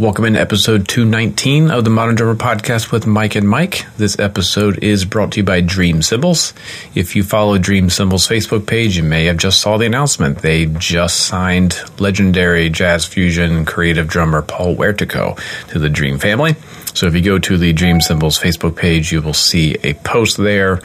Welcome in episode 219 of the Modern Drummer Podcast with Mike and Mike. This episode is brought to you by Dream Cymbals. If you follow Dream Cymbals Facebook page, you may have just saw the announcement. They just signed legendary jazz fusion creative drummer Paul Wertico to the Dream family. So if you go to the Dream Cymbals Facebook page, you will see a post there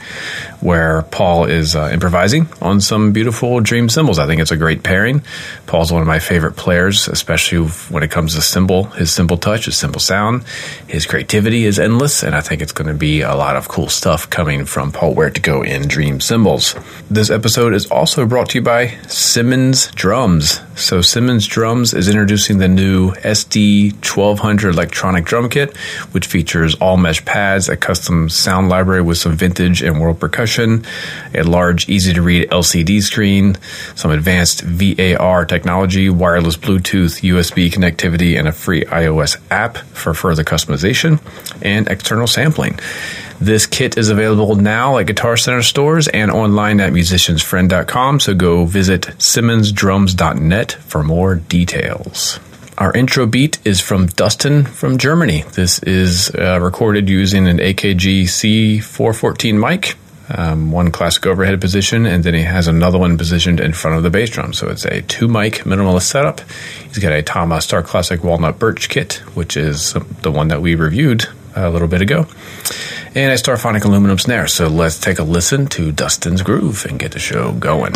where Paul is uh, improvising on some beautiful Dream cymbals. I think it's a great pairing. Paul's one of my favorite players, especially when it comes to cymbal, his cymbal touch, his cymbal sound. His creativity is endless, and I think it's going to be a lot of cool stuff coming from Paul Wertico in Dream Cymbals. This episode is also brought to you by Simmons Drums. So Simmons Drums is introducing the new SD 1200 electronic drum kit, which features all mesh pads, a custom sound library with some vintage and world percussion, a large, easy to read LCD screen, some advanced VAR technology, wireless Bluetooth, USB connectivity, and a free iOS app for further customization and external sampling. This kit is available now at Guitar Center stores and online at musiciansfriend.com, so go visit simmonsdrums.net for more details. Our intro beat is from Dustin from Germany. This is uh, recorded using an AKG C414 mic, um, one classic overhead position, and then he has another one positioned in front of the bass drum. So it's a two mic minimalist setup. He's got a Tama Star Classic Walnut Birch kit, which is the one that we reviewed a little bit ago, and I a Starphonic aluminum snare. So let's take a listen to Dustin's groove and get the show going.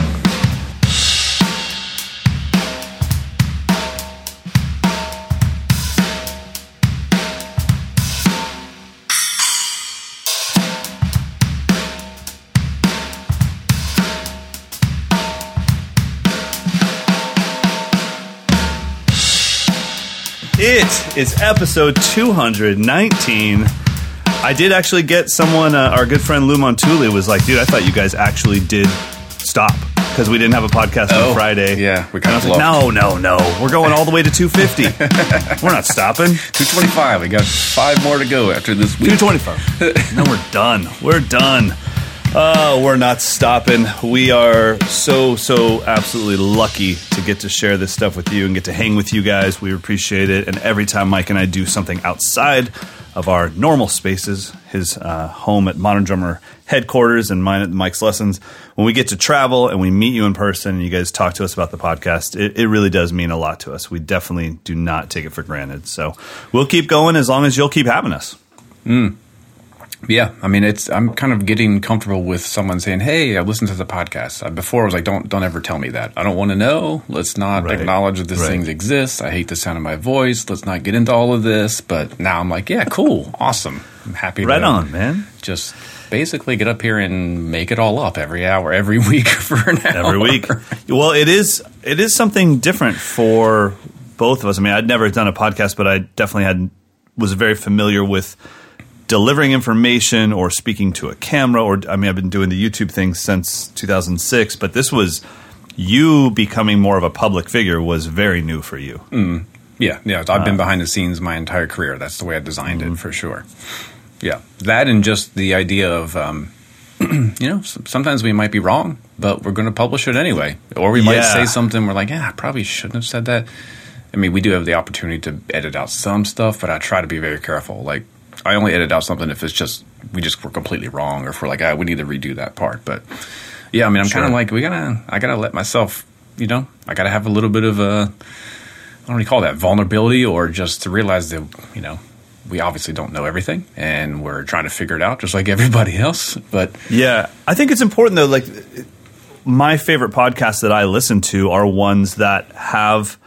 It is episode 219. I did actually get someone, uh, our good friend Lou Montulli was like, dude, I thought you guys actually did stop because we didn't have a podcast Oh, on Friday. yeah, we and kinda like, no, no, no. We're going all the way to 250. We're not stopping. 225. We got five more to go after this week. 225. no, we're done. We're done. Oh, we're not stopping. We are so, so absolutely lucky to get to share this stuff with you and get to hang with you guys. We appreciate it. And every time Mike and I do something outside of our normal spaces, his uh, home at Modern Drummer headquarters and mine at Mike's Lessons, when we get to travel and we meet you in person and you guys talk to us about the podcast, it, it really does mean a lot to us. We definitely do not take it for granted. So we'll keep going as long as you'll keep having us. Yeah, I mean, it's I'm kind of getting comfortable with someone saying, "Hey, I listened to the podcast." Before I was like, "Don't don't ever tell me that. I don't want to know. Let's not Right. acknowledge that this Right. thing exists. I hate the sound of my voice. Let's not get into all of this." But now I'm like, "Yeah, cool, awesome. I'm happy." Right to on, man. Just basically get up here and make it all up every hour, every week for an hour. every week. Well, it is it is something different for both of us. I mean, I'd never done a podcast, but I definitely had was very familiar with delivering information or speaking to a camera. Or I mean, I've been doing the YouTube thing since 2006, but this was you becoming more of a public figure was very new for you. Mm. Yeah, yeah. I've been uh. behind the scenes my entire career. That's the way I designed it mm-hmm. for sure. Yeah, that and just the idea of, um, you know, sometimes we might be wrong, but we're going to publish it anyway, or we might Yeah. say something we're like, yeah, I probably shouldn't have said that. I mean, we do have the opportunity to edit out some stuff, but I try to be very careful. Like, I only edit out something if it's just we just were completely wrong, or if we're like, ah, we need to redo that part. But yeah, I mean, I'm kind of like, we gotta, I gotta let myself, you know, I gotta have a little bit of a I don't you call that vulnerability or just to realize that you know we obviously don't know everything and we're trying to figure it out just like everybody else but Yeah, I think it's important though. Like my favorite podcasts that I listen to are ones that have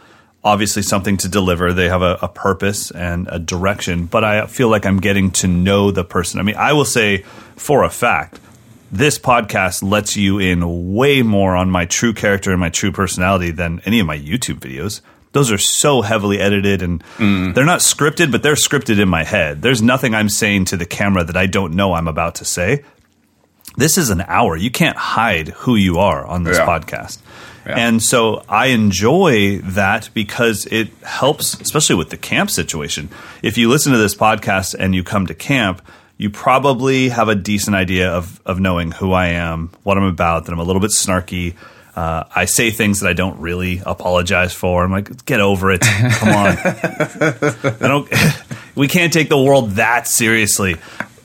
obviously something to deliver. They have a, a purpose and a direction, but I feel like I'm getting to know the person. I mean, I will say for a fact, this podcast lets you in way more on my true character and my true personality than any of my YouTube videos. Those are so heavily edited and mm. they're not scripted, but they're scripted in my head. There's nothing I'm saying to the camera that I don't know I'm about to say this is an hour. You can't hide who you are on this Yeah. podcast. Yeah. And so I enjoy that because it helps, especially with the camp situation. If you listen to this podcast and you come to camp, you probably have a decent idea of, of knowing who I am, what I'm about, that I'm a little bit snarky. Uh, I say things that I don't really apologize for. I'm like, get over it. Come on. I don't. we can't take the world that seriously.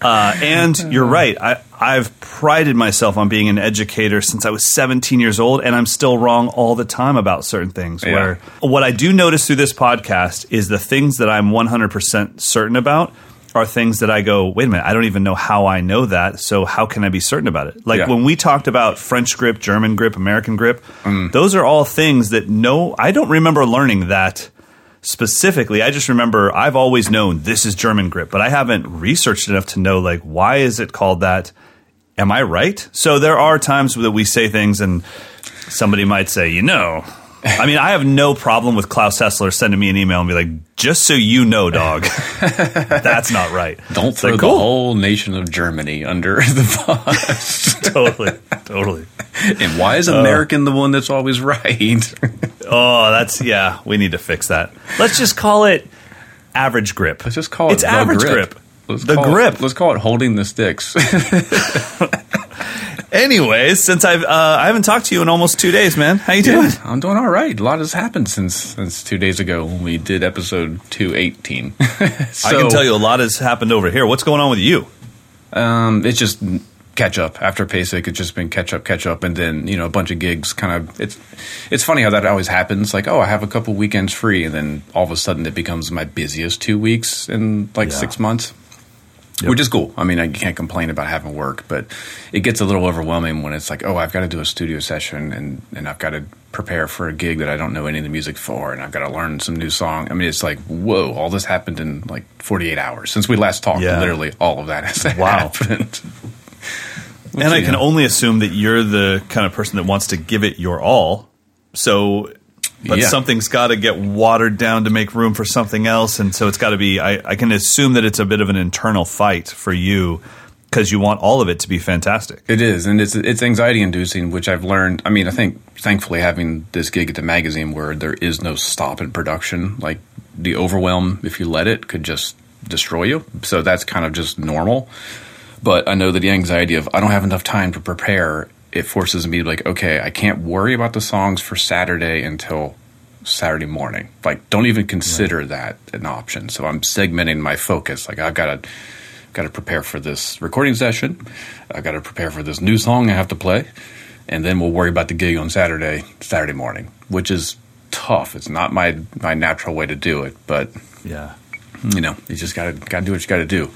Uh, and you're right. I, I've prided myself on being an educator since I was 17 years old, and I'm still wrong all the time about certain things. Yeah. Where what I do notice through this podcast is the things that I'm 100% certain about are things that I go, wait a minute, I don't even know how I know that. So how can I be certain about it? Like Yeah. when we talked about French grip, German grip, American grip, Mm. those are all things that no, I don't remember learning that specifically. I just remember I've always known this is German grip, but I haven't researched enough to know like why is it called that? Am I right? So there are times that we say things and somebody might say, you know, I mean, I have no problem with Claus Hessler sending me an email and be like, just so you know, dog, that's not right. Don't It's throw like, the cool. whole nation of Germany under the bus. totally, totally. and why is American the one that's always right? Oh, that's yeah. We need to fix that. Let's just call it average grip. Let's just call it it's the average grip. grip. Let's the call it- grip. let's call it holding the sticks. Anyways, since I've uh, I haven't talked to you in almost two days, man. How you doing? I'm doing all right. A lot has happened since since two days ago when we did episode two eighteen. I can tell you a lot has happened over here. What's going on with you? Um, it's just catch up after PASIC. It's just been catch up, catch up, and then you know a bunch of gigs. Kind of, it's it's funny how that always happens. Like, oh, I have a couple weekends free, and then all of a sudden it becomes my busiest two weeks in like Yeah. six months. Yep. Which is cool. I mean, I can't complain about having work, but it gets a little overwhelming when it's like, oh, I've got to do a studio session and, and I've got to prepare for a gig that I don't know any of the music for, and I've got to learn some new song. I mean, it's like, whoa, all this happened in like 48 hours since we last talked. Yeah. Literally, all of that has Wow. happened. and I can only assume that you're the kind of person that wants to give it your all. So, but Yeah. something's got to get watered down to make room for something else, and so it's got to be. I, I can assume that it's a bit of an internal fight for you because you want all of it to be fantastic. It is, and it's it's anxiety inducing, which I've learned. I mean, I think thankfully having this gig at the magazine where there is no stop in production, like the overwhelm, if you let it, could just destroy you. So that's kind of just normal. But I know that the anxiety of I don't have enough time to prepare, it forces me to be like, okay, I can't worry about the songs for Saturday until Saturday morning. Like, don't even consider that an option. So I'm segmenting my focus. Like, I've got to got to prepare for this recording session. I've got to prepare for this new song I have to play, and then we'll worry about the gig on Saturday, Saturday morning, which is tough. It's not my my natural way to do it, but Yeah. you know, you just got to got to do what you got to do.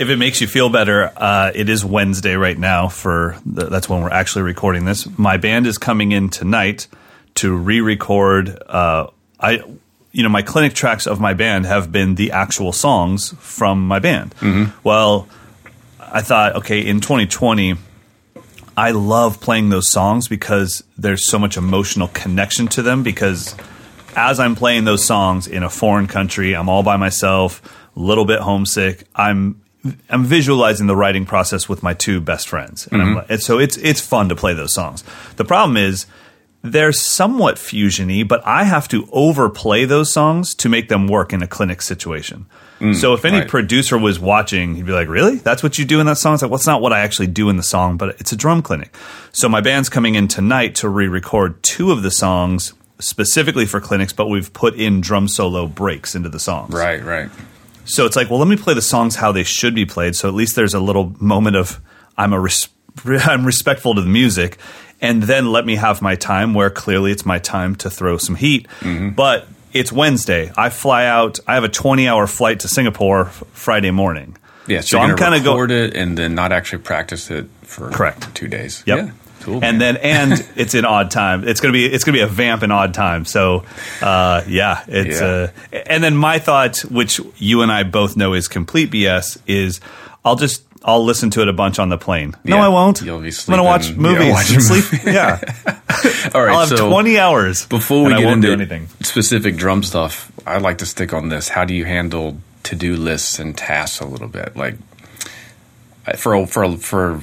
If it makes you feel better, uh, it is Wednesday right now. For the, that's when we're actually recording this. My band is coming in tonight to re-record. Uh, I, you know, my clinic tracks of my band have been the actual songs from my band. Well, I thought, okay, in 2020, I love playing those songs because there's so much emotional connection to them. Because as I'm playing those songs in a foreign country, I'm all by myself, a little bit homesick. I'm I'm visualizing the writing process with my two best friends, and, I'm, mm-hmm. and so it's it's fun to play those songs. The problem is they're somewhat fusiony, but I have to overplay those songs to make them work in a clinic situation. Mm, so if any right. producer was watching, he'd be like, "Really? That's what you do in that song?" It's like, "Well, it's not what I actually do in the song, but it's a drum clinic." So my band's coming in tonight to re-record two of the songs specifically for clinics, but we've put in drum solo breaks into the songs. Right, right. So it's like, well, let me play the songs how they should be played. So at least there's a little moment of I'm a res- I'm respectful to the music, and then let me have my time where clearly it's my time to throw some heat. Mm-hmm. But it's Wednesday. I fly out. I have a 20 hour flight to Singapore Friday morning. Yeah, so so, I'm kind of go it and then not actually practice it for Correct. two days. Yep. Yeah, cool. and then and it's in odd time. It's gonna be it's gonna be a vamp in odd time. So uh, yeah, it's Yeah. Uh, and then my thought, which you and I both know is complete BS, is I'll just I'll listen to it a bunch on the plane. No, Yeah. I won't. You'll be sleeping. I'm gonna watch movies yeah, watch sleep. Yeah, all right, I'll have so 20 hours Before we get into do anything. specific drum stuff, I'd like to stick on this. How do you handle to do lists and tasks a little bit? Like for for a- for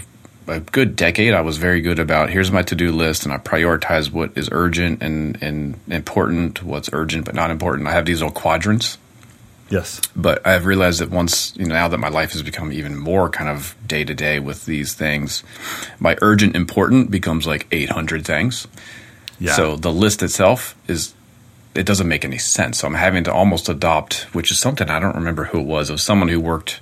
a good decade, I was very good about here's my to do list, and I prioritize what is urgent and and important, what's urgent but not important. I have these little quadrants. Yes. But I've realized that once, you know, now that my life has become even more kind of day to day with these things, my urgent important becomes like 800 things. Yeah. So the list itself is, it doesn't make any sense. So I'm having to almost adopt, which is something I don't remember who it was, of someone who worked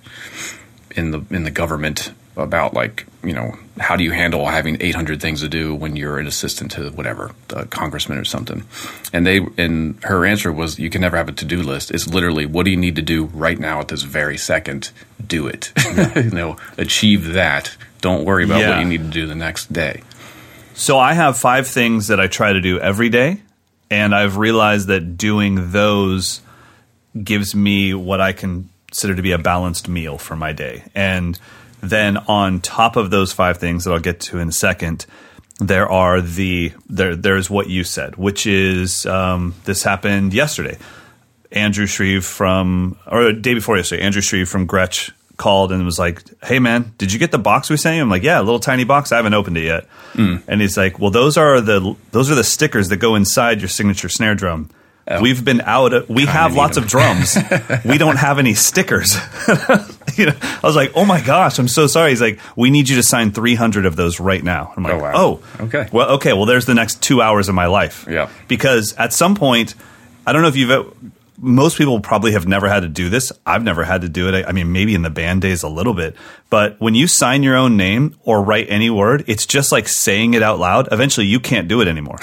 in the in the government about like you know how do you handle having 800 things to do when you're an assistant to whatever a congressman or something? And they and her answer was you can never have a to-do list. It's literally what do you need to do right now at this very second? Do it. You know achieve that. Don't worry about Yeah. what you need to do the next day. So I have five things that I try to do every day, and I've realized that doing those gives me what I consider to be a balanced meal for my day. And then on top of those five things that I'll get to in a second, there are the there there's what you said, which is um, this happened yesterday. Andrew Shreve from, or day before yesterday, Andrew Shreve from Gretsch called and was like, "Hey man, did you get the box we sent you?" I'm like, "Yeah, a little tiny box. I haven't opened it yet." And he's like, "Well, those are the those are the stickers that go inside your signature snare drum." We've been out. Of, we have lots of drums. we don't have any stickers. you know, I was like, "Oh my gosh, I'm so sorry." He's like, "We need you to sign 300 of those right now." I'm like, Oh, wow. "Oh, Okay. Well, okay. Well, there's the next two hours of my life." Yeah. because at some point, I don't know if you've. Most people probably have never had to do this. I've never had to do it. I mean, maybe in the band days a little bit, but when you sign your own name or write any word, it's just like saying it out loud. Eventually, you can't do it anymore.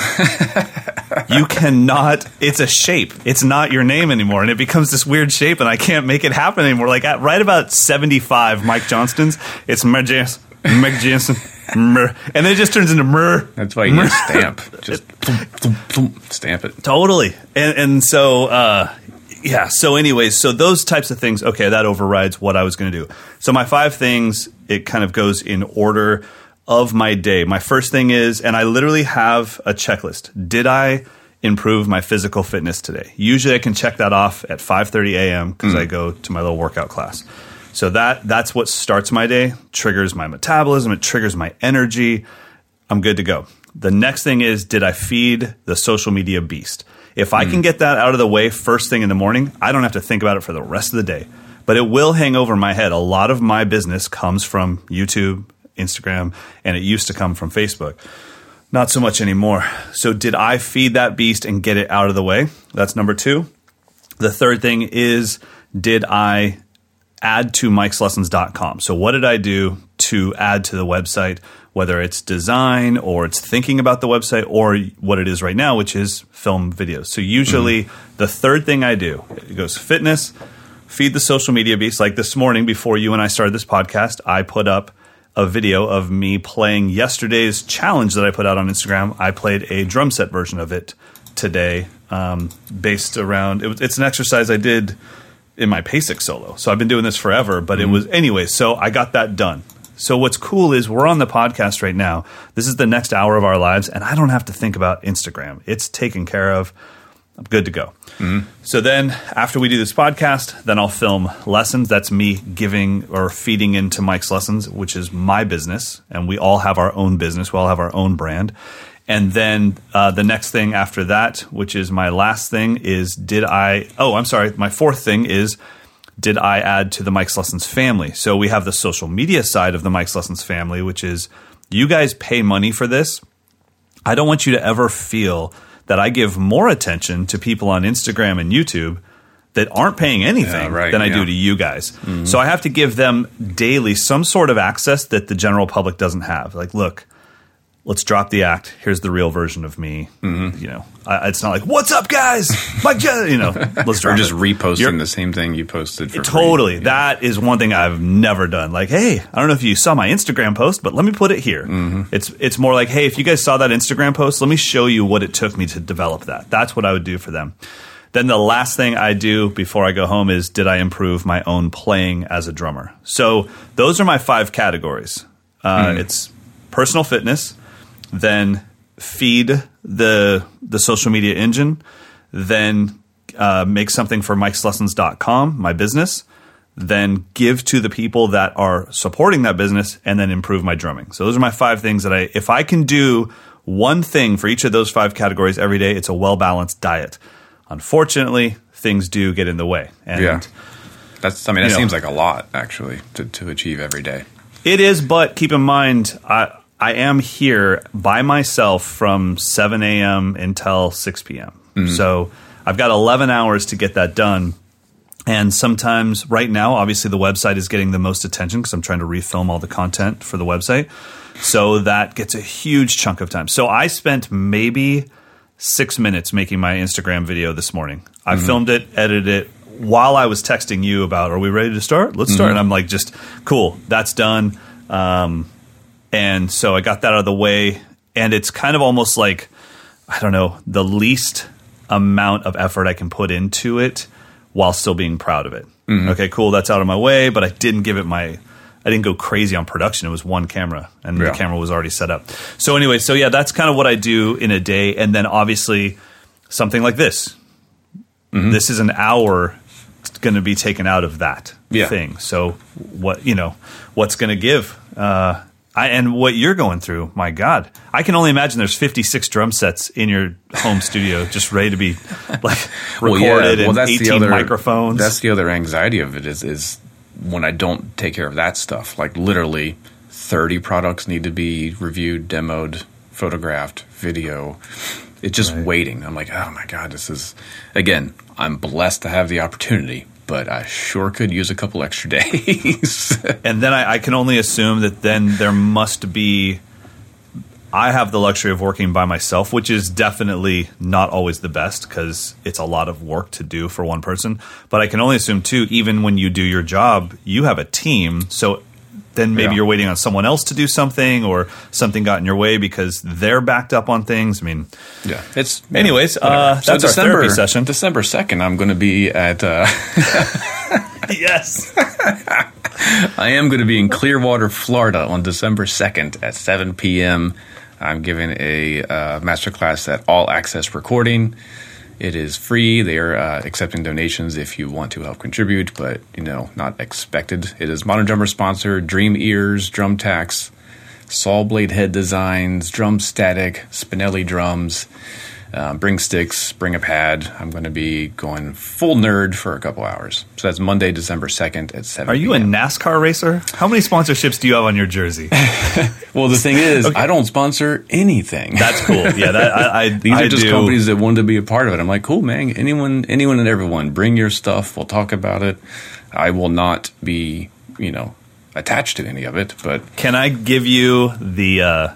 you cannot. It's a shape. It's not your name anymore, and it becomes this weird shape, and I can't make it happen anymore. Like at right about seventy-five, Mike Johnston's, it's Jansen, Meg Jansen, Mer, and then it just turns into Mer. that's why you need stamp just thump, thump, thump, stamp it Totally. And and so uh yeah, so anyways, so those types of things, okay, that overrides what I was going to do. So my five things, it kind of goes in order of my day. My first thing is and I literally have a checklist. Did I improve my physical fitness today? Usually I can check that off at 5:30 a.m. cuz I go to my little workout class. So that that's what starts my day, triggers my metabolism, it triggers my energy. I'm good to go. The next thing is, did I feed the social media beast? If I can hmm. get that out of the way first thing in the morning, I don't have to think about it for the rest of the day. But it will hang over my head. A lot of my business comes from YouTube, Instagram, and it used to come from Facebook. Not so much anymore. So, did I feed that beast and get it out of the way? That's number two. The third thing is, did I add to mikeslessons.com. So what did I do to add to the website, whether it's design or it's thinking about the website or what it is right now, which is film videos. So usually the third thing I do, it goes fitness, feed the social media beast. Like this morning before you and I started this podcast, I put up a video of me playing yesterday's challenge that I put out on Instagram. I played a drum set version of it today, um, based around it, it's an exercise I did in my PASIC solo. So I've been doing this forever, but it was anyway. So I got that done. So what's cool is we're on the podcast right now. This is the next hour of our lives, and I don't have to think about Instagram. It's taken care of. I'm good to go. So then, after we do this podcast, then I'll film lessons. That's me giving or feeding into Mike's lessons, which is my business, and we all have our own business. We all have our own brand. And then uh, the next thing after that, which is my last thing, is did I? Oh, I'm sorry. My fourth thing is did I add to the Mike's Lessons family? So we have the social media side of the Mike's Lessons family, which is you guys pay money for this. I don't want you to ever feel that I give more attention to people on Instagram and YouTube that aren't paying anything Yeah, right, than I do yeah. Mm-hmm. to you guys. So I have to give them daily some sort of access that the general public doesn't have. Like, look, let's drop the act. Here's the real version of me. Mm-hmm. You know, I, it's not like, what's up, guys? Mike, you know, let's or drop just it. reposting You're- the same thing you posted for free. Totally. That is one thing I've never done. Like, hey, I don't know if you saw my Instagram post, but let me put it here. It's it's more like, hey, if you guys saw that Instagram post, let me show you what it took me to develop that. That's what I would do for them. Then the last thing I do before I go home is did I improve my own playing as a drummer? So those are my five categories. Uh, It's personal fitness, then feed the the social media engine, then uh, make something for mikeslessons.com, my business, then give to the people that are supporting that business, and then improve my drumming. So those are my five things that I, if I can do one thing for each of those five categories every day, it's a well balanced diet. Unfortunately, things do get in the way. And Yeah. That's. I mean, that You know. seems like a lot actually to, to achieve every day. It is, but keep in mind, I I am here by myself from 7 a.m. until 6 p.m. Mm. So I've got 11 hours to get that done. And sometimes, right now, obviously, the website is getting the most attention because I'm trying to refilm all the content for the website. So that gets a huge chunk of time. So I spent maybe six minutes making my Instagram video this morning. I mm-hmm. filmed it, edited it while I was texting you about, are we ready to start? Let's start. Mm-hmm. And I'm like, just cool, that's done. Um, and so I got that out of the way. And it's kind of almost like, I don't know, the least amount of effort I can put into it while still being proud of it. Okay, cool, that's out of my way, but I didn't give it my I didn't go crazy on production. It was one camera and Yeah. the camera was already set up. So anyway, so yeah, that's kind of what I do in a day and then obviously something like this. This is an hour going to be taken out of that Yeah. thing. So what, you know, what's going to give uh I, and what you're going through, my God, I can only imagine there's 56 drum sets in your home studio just ready to be like recorded and 18 microphones. That's the other anxiety of it is is when I don't take care of that stuff. Like literally, thirty products need to be reviewed, demoed, photographed, video. It's just waiting. I'm like, oh my god, this is again. I'm blessed to have the opportunity, but I sure could use a couple extra days. and then I, I can only assume that then there must be. I have the luxury of working by myself, which is definitely not always the best because it's a lot of work to do for one person. But I can only assume too, even when you do your job, you have a team. So then maybe Yeah. you're waiting on someone else to do something, or something got in your way because they're backed up on things. I mean, yeah, it's Anyways, whatever. uh, that's our therapy session. December second, I'm going to be at. Uh, yes, I am going to be in Clearwater, Florida on December 2nd at 7 p.m. I'm giving a uh, masterclass at All Access Recording. It is free. They are uh, accepting donations if you want to help contribute, but you know, not expected. It is Modern Drummer sponsored. Dream Ears, DrumTacs, Saw Blade Head Designs, Drum Static, Spinelli Drums. Uh, bring sticks, bring a pad. I'm going to be going full nerd for a couple hours. So that's Monday, December 2nd at 7 are you a NASCAR racer? How many sponsorships do you have on your jersey? Well, the thing is, I don't sponsor anything. That's cool. Yeah, that I, I These I are just do. companies that wanted to be a part of it. I'm like, cool, man. Anyone, anyone, and everyone, bring your stuff. We'll talk about it. I will not be, you know, attached to any of it. But Can I give you the uh,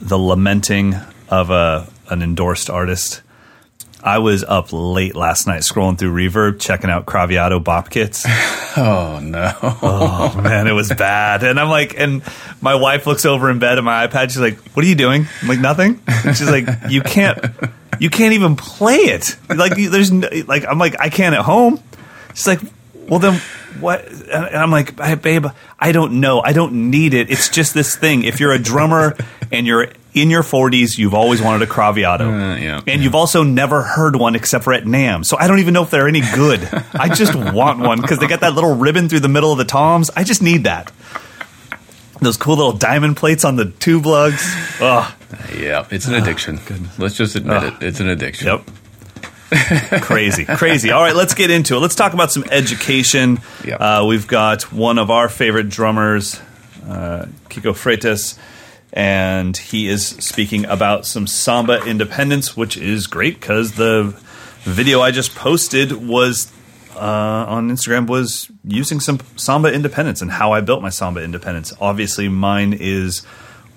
the lamenting of a an endorsed artist? I was up late last night scrolling through Reverb, checking out Craviotto bop kits. oh no, Oh man, it was bad. And I'm like, and my wife looks over in bed at my iPad. She's like, "What are you doing?" I'm like, "Nothing." And she's like, "You can't, you can't even play it. Like, you- there's no, like, I'm like, I can't at home." She's like, "Well, then what?" And and I'm like, "Hey, "Babe, I don't know. I don't need it. It's just this thing. If you're a drummer and you're in your 40s, you've always wanted a Craviotto, Uh, yeah. and you've also never heard one except for at NAMM. So I don't even know if they're any good. I just want one because they got that little ribbon through the middle of the toms. I just need that. Those cool little diamond plates on the tube lugs. Ugh. yeah, it's an addiction. Let's just admit Ugh. it. It's an addiction. Yep. crazy, crazy. All right, let's get into it. Let's talk about some education. Yep. Uh, we've got one of our favorite drummers, uh, Kiko Freitas, and he is speaking about some samba independence, which is great because the video I just posted was uh, on Instagram was using some samba independence and how I built my samba independence. Obviously, mine is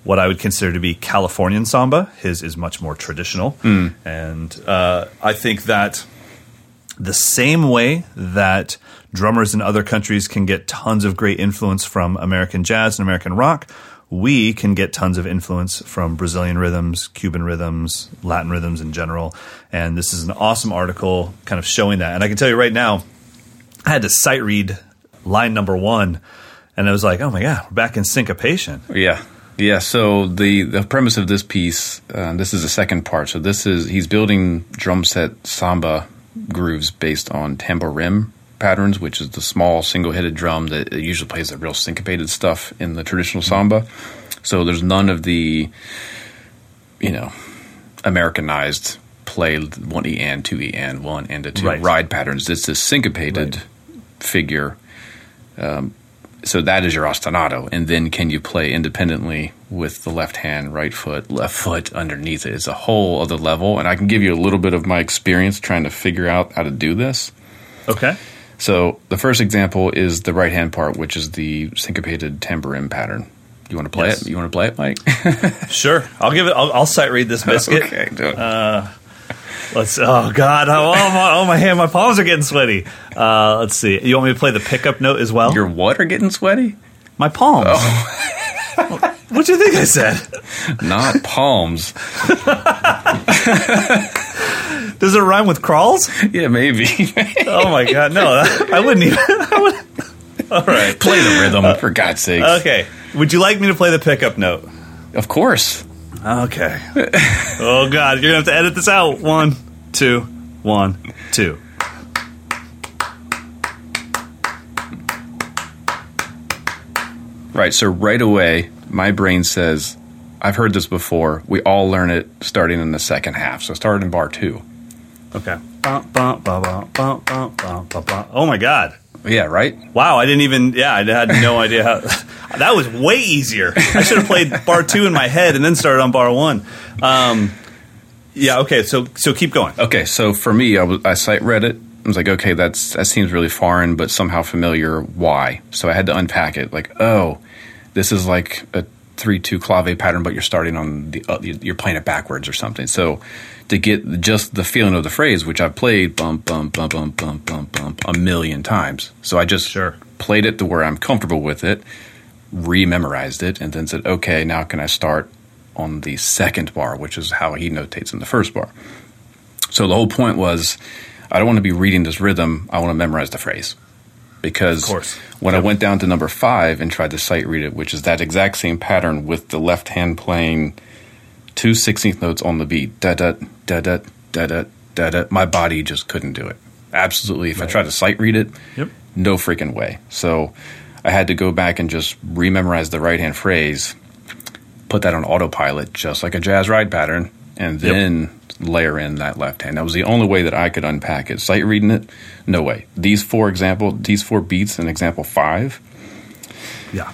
what I would consider to be Californian samba. His is much more traditional, and uh, I think that the same way that drummers in other countries can get tons of great influence from American jazz and American rock, we can get tons of influence from Brazilian rhythms, Cuban rhythms, Latin rhythms in general. And this is an awesome article kind of showing that. And I can tell you right now, I had to sight read line number one, and I was like, oh my God, we're back in syncopation. Yeah. Yeah, so the, the premise of this piece, uh, this is the second part. So this is he's building drum set samba grooves based on tamborim patterns, which is the small single-headed drum that usually plays the real syncopated stuff in the traditional samba. So there's none of the, you know, Americanized play one E and two E and one and a two Right. ride patterns. It's a syncopated Right. figure. Um, so that is your ostinato, and then can you play independently with the left hand, right foot, left foot underneath it? It's a whole other level, and I can give you a little bit of my experience trying to figure out how to do this. Okay. So the first example is the right hand part, which is the syncopated tambourine pattern. You want to play Yes. it? You want to play it, Mike? Sure. I'll give it. I'll, I'll sight read this biscuit. okay, do it. Let's. Oh God. Oh, oh, my, oh my hand. My palms are getting sweaty. Uh, let's see. You want me to play the pickup note as well? Your what are getting sweaty? my palms. Oh. what do you think I said? Not palms. Does it rhyme with crawls? yeah, maybe. Oh my God. No, I wouldn't even. I would, all right. play the rhythm, uh, for God's sake. Okay. Would you like me to play the pickup note? Of course. Okay. oh God, you're gonna have to edit this out. One, two, one, two. Right. So right away, my brain says, I've heard this before. We all learn it starting in the second half. So start in bar two. Okay. Oh my god. Yeah, right? Wow, I didn't even yeah, I had no idea how that was way easier. I should have played bar two in my head and then started on bar one. Um, yeah, okay, so so keep going. Okay, so for me, I, was, I read it. I was like, okay, that's that seems really foreign, but somehow familiar. Why? So I had to unpack it. Like, oh, this is like a three-two clave pattern, but you're starting on the uh, you're playing it backwards or something. So to get just the feeling of the phrase, which I've played bump bump bump bump bump bump bump a million times, so I just Sure. played it to where I'm comfortable with it, rememorized it, and then said, okay, now can I start on the second bar, which is how he notates in the first bar. So the whole point was, I don't want to be reading this rhythm. I want to memorize the phrase. Because when I went down to number five and tried to sight read it, which is that exact same pattern with the left hand playing two sixteenth notes on the beat, da da da da da da da da, my body just couldn't do it. Absolutely. If I tried to sight read it, Yep. no freaking way. So I had to go back and just rememorize the right hand phrase, put that on autopilot, just like a jazz ride pattern, and Yep. then layer in that left hand. That was the only way that I could unpack it. Sight reading it, no way. These four example, these four beats in example five, Yeah.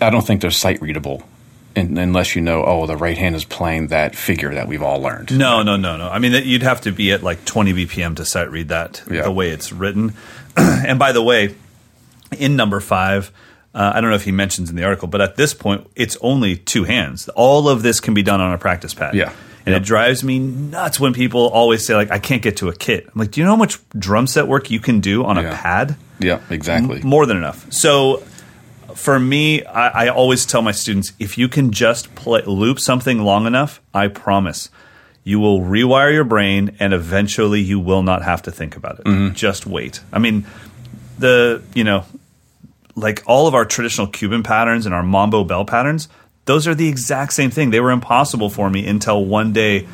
I don't think they're sight readable. un- Unless you know, oh, the right hand is playing that figure that we've all learned. No, no, no, no. I mean, you'd have to be at like 20 BPM to sight read that Yeah. the way it's written. and by the way, in number five, uh, I don't know if he mentions in the article, but at this point, it's only two hands. All of this can be done on a practice pad. Yeah. And Yep. it drives me nuts when people always say, like, I can't get to a kit. I'm like, do you know how much drum set work you can do on a pad? Yeah, exactly. More than enough. So for me, I, I always tell my students if you can just play, loop something long enough, I promise you will rewire your brain and eventually you will not have to think about it. Mm-hmm. Just wait. I mean, the, you know, like all of our traditional Cuban patterns and our mambo bell patterns, those are the exact same thing. They were impossible for me until one day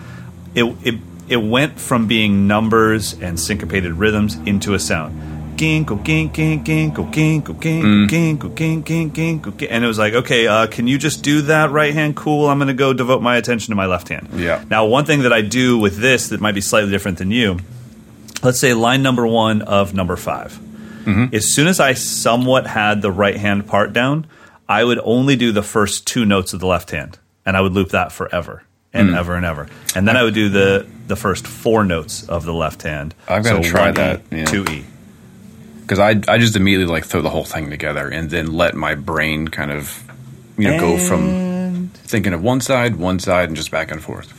it it it went from being numbers and syncopated rhythms into a sound. Ginkgo, gink, gink, ginkgo, ginkgo, ginkgo, ginkgo, gink, gink, ginkgo. And it was like, okay, uh, can you just do that right hand? Cool. I'm going to go devote my attention to my left hand. Yeah. Now, one thing that I do with this that might be slightly different than you, let's say line number one of number 5 As soon as I somewhat had the right hand part down, I would only do the first two notes of the left hand, and I would loop that forever and ever and ever. And then I would do the the first four notes of the left hand. I've gotta try one E, that, yeah. Two E. because I I just immediately like throw the whole thing together and then let my brain kind of you know go from thinking of one side, one side, and just back and forth.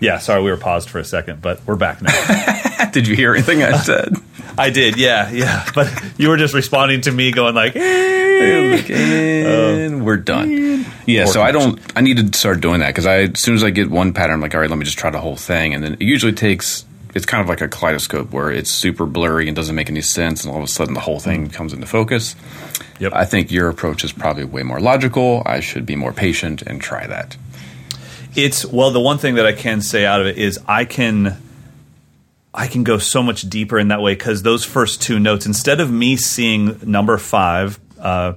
Yeah, sorry, we were paused for a second, but we're back now. Did you hear anything I said? I did, yeah, yeah. But you were just responding to me, going like, "Eh." And uh, we're done. Yeah, so I don't. I need to start doing that because I as soon as I get one pattern, I'm like, all right, let me just try the whole thing, and then it usually takes. It's kind of like a kaleidoscope where it's super blurry and doesn't make any sense, and all of a sudden the whole thing mm-hmm. comes into focus. Yep. I think your approach is probably way more logical. I should be more patient and try that. It's well, the one thing that I can say out of it is I can I can go so much deeper in that way because those first two notes, instead of me seeing number five, uh,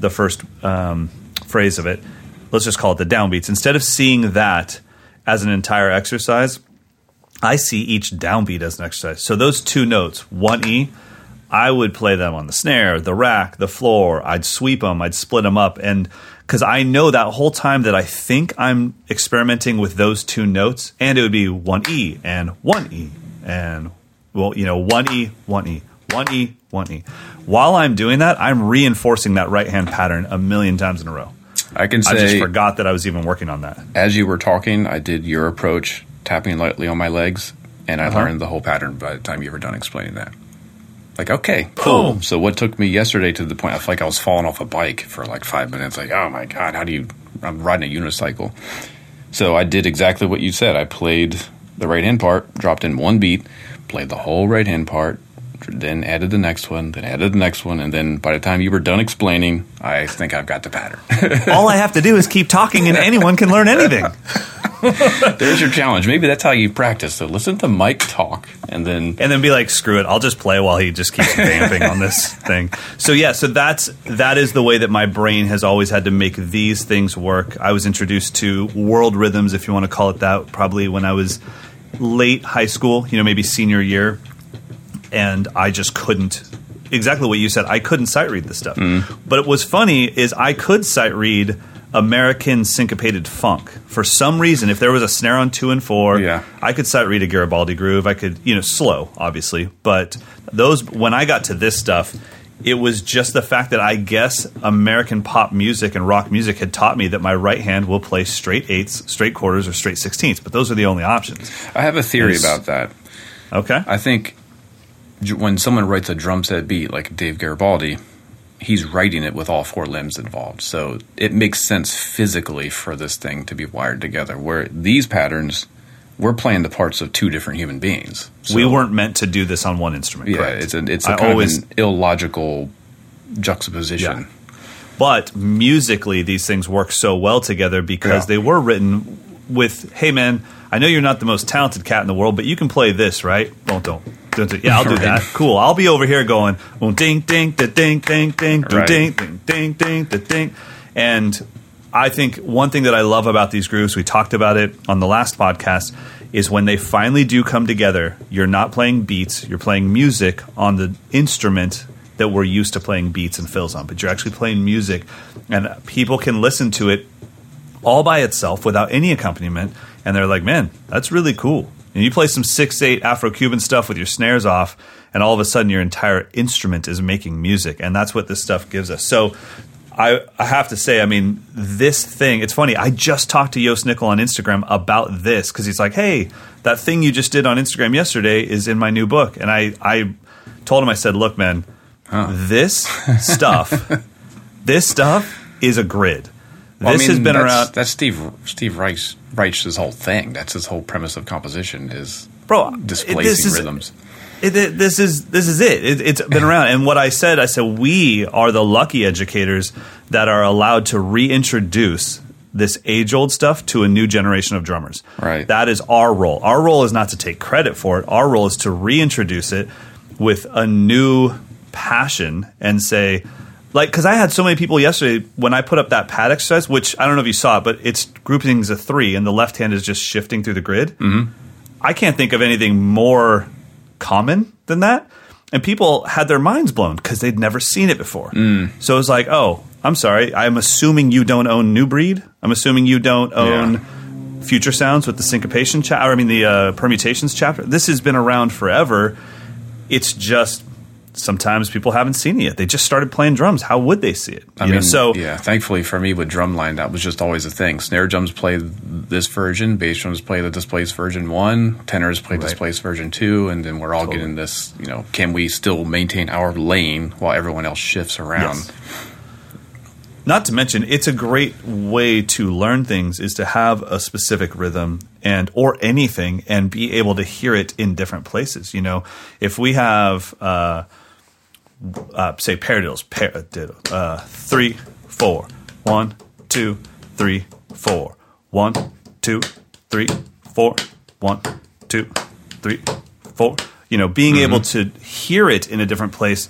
the first um, phrase of it, let's just call it the downbeats. Instead of seeing that as an entire exercise, I see each downbeat as an exercise. So those two notes, one E, I would play them on the snare, the rack, the floor. I'd sweep them, I'd split them up, and because I know that whole time that I think I'm experimenting with those two notes, and it would be one E and one E and well, you know, one E, one E, one E, one E. While I'm doing that, I'm reinforcing that right hand pattern a million times in a row. I can say I just forgot that I was even working on that. as you were talking, I did your approach, tapping lightly on my legs, and I Uh-huh. learned the whole pattern by the time you were done explaining that. Like, okay, cool. Boom. So, what took me yesterday to the point I felt like I was falling off a bike for like five minutes? Like, oh my god, how do you? I'm riding a unicycle. So I did exactly what you said. I played the right hand part, dropped in one beat, played the whole right hand part, then added the next one, then added the next one, and then by the time you were done explaining, I think I've got the pattern. All I have to do is keep talking, and anyone can learn anything. There's your challenge. Maybe that's how you practice. So listen to Mike talk, and then and then be like, screw it, I'll just play while he just keeps vamping on this thing. So yeah, so that's that is the way that my brain has always had to make these things work. I was introduced to world rhythms, if you want to call it that, probably when I was late high school, you know, maybe senior year, and I just couldn't. Exactly what you said. I couldn't sight read this stuff. Mm. But it was funny is I could sight read American syncopated funk for some reason. If there was a snare on two and four, Yeah. I could sight read a Garibaldi groove. I could, you know, slow, obviously. But those, when I got to this stuff, it was just the fact that I guess American pop music and rock music had taught me that my right hand will play straight eighths, straight quarters, or straight sixteenths. But those are the only options. I have a theory about that. Okay. I think when someone writes a drum set beat like Dave Garibaldi, he's writing it with all four limbs involved. So it makes sense physically for this thing to be wired together. Where these patterns, we're playing the parts of two different human beings. So, we weren't meant to do this on one instrument. Yeah, correct? it's a it's a kind always of an illogical juxtaposition. Yeah. But musically, these things work so well together because Yeah. they were written with, "Hey, man, I know you're not the most talented cat in the world, but you can play this, right? Don't don't." Don't Yeah, I'll do that. Cool. I'll be over here going, "Boom, ding, ding, da, ding, ding, ding, Right. ding, ding, ding, ding, da, ding," and I think one thing that I love about these grooves, we talked about it on the last podcast, is when they finally do come together. You're not playing beats; you're playing music on the instrument that we're used to playing beats and fills on, but you're actually playing music, and people can listen to it all by itself without any accompaniment, and they're like, "Man, that's really cool." And you play some six eight Afro Cuban stuff with your snares off, and all of a sudden your entire instrument is making music, and that's what this stuff gives us. So. I, I have to say, I mean, this thing, it's funny. I just talked to Jost Nickel on Instagram about this because he's like, hey, that thing you just did on Instagram yesterday is in my new book. And I, I told him, I said, look, man, this stuff, this stuff is a grid. Well, I This has been that's, around. That's Steve Steve Reich Reich's whole thing. That's his whole premise of composition is Bro, displacing this is- rhythms. It, it- this is this is it. it. It's been around, and what I said, I said we are the lucky educators that are allowed to reintroduce this age old stuff to a new generation of drummers. Right. That is our role. Our role is not to take credit for it. Our role is to reintroduce it with a new passion and say, like, because I had so many people yesterday when I put up that pad exercise, which I don't know if you saw it, but it's groupings of three, and the left hand is just shifting through the grid. Mm-hmm. I can't think of anything more common than that. And people had their minds blown because they'd never seen it before. So it was like, oh, I'm sorry. I'm assuming you don't own New Breed. I'm assuming you don't own Future Sounds with the syncopation chapter. I mean, the uh, permutations chapter. This has been around forever. It's just sometimes people haven't seen it yet. They just started playing drums. How would they see it? I You know, mean, so yeah. Thankfully for me with drumline, that was just always a thing. Snare drums play this version, bass drums play the displaced version one, tenors play Right. displaced version two, and then we're all Totally. getting this. You know, can we still maintain our lane while everyone else shifts around? Yes. Not to mention, it's a great way to learn things is to have a specific rhythm and or anything and be able to hear it in different places. You know, if we have uh, uh, say paradiddles, paradiddle, uh, three, four, one, two, three, four, one, two, three, four, one, two, three, four. You know, being able to hear it in a different place,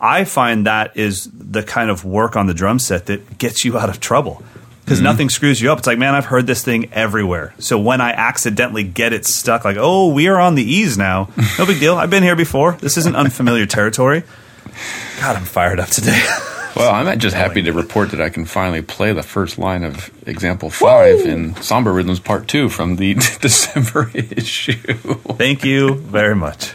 I find that is the kind of work on the drum set that gets you out of trouble. because nothing screws you up. It's like, man, I've heard this thing everywhere. So when I accidentally get it stuck, like, oh, we are on the E's now. No big deal. I've been here before. This isn't unfamiliar territory. God, I'm fired up today. Well, I'm just happy to report that I can finally play the first line of example five in Samba Rhythms Part Two from the December issue. Thank you very much.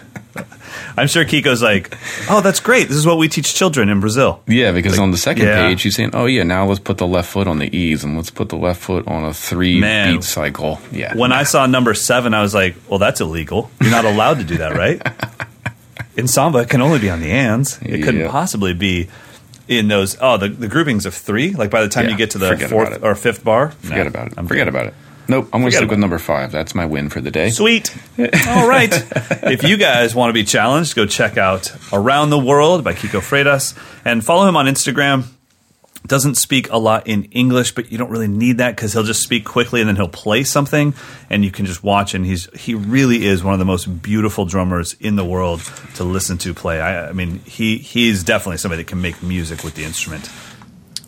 I'm sure Kiko's like, oh, that's great. This is what we teach children in Brazil. Yeah, because on the second yeah. page, he's saying, "Oh yeah, now let's put the left foot on the E's and let's put the left foot on a three Man. beat cycle." Yeah, When I saw number seven, I was like, well, that's illegal. You're not allowed to do that, right? In samba, it can only be on the ands. It couldn't possibly be in those. Oh, the, the groupings of three. Like by the time Yeah, you get to the fourth or fifth bar, forget about it. I'm forget good. about it. Nope, I'm going to stick with number five. That's my win for the day. Sweet. All right. if you guys want to be challenged, go check out Around the World by Kiko Freitas and follow him on Instagram. Doesn't speak a lot in English, but you don't really need that because he'll just speak quickly and then he'll play something, and you can just watch. And he's he really is one of the most beautiful drummers in the world to listen to play. I, I mean, he he's definitely somebody that can make music with the instrument.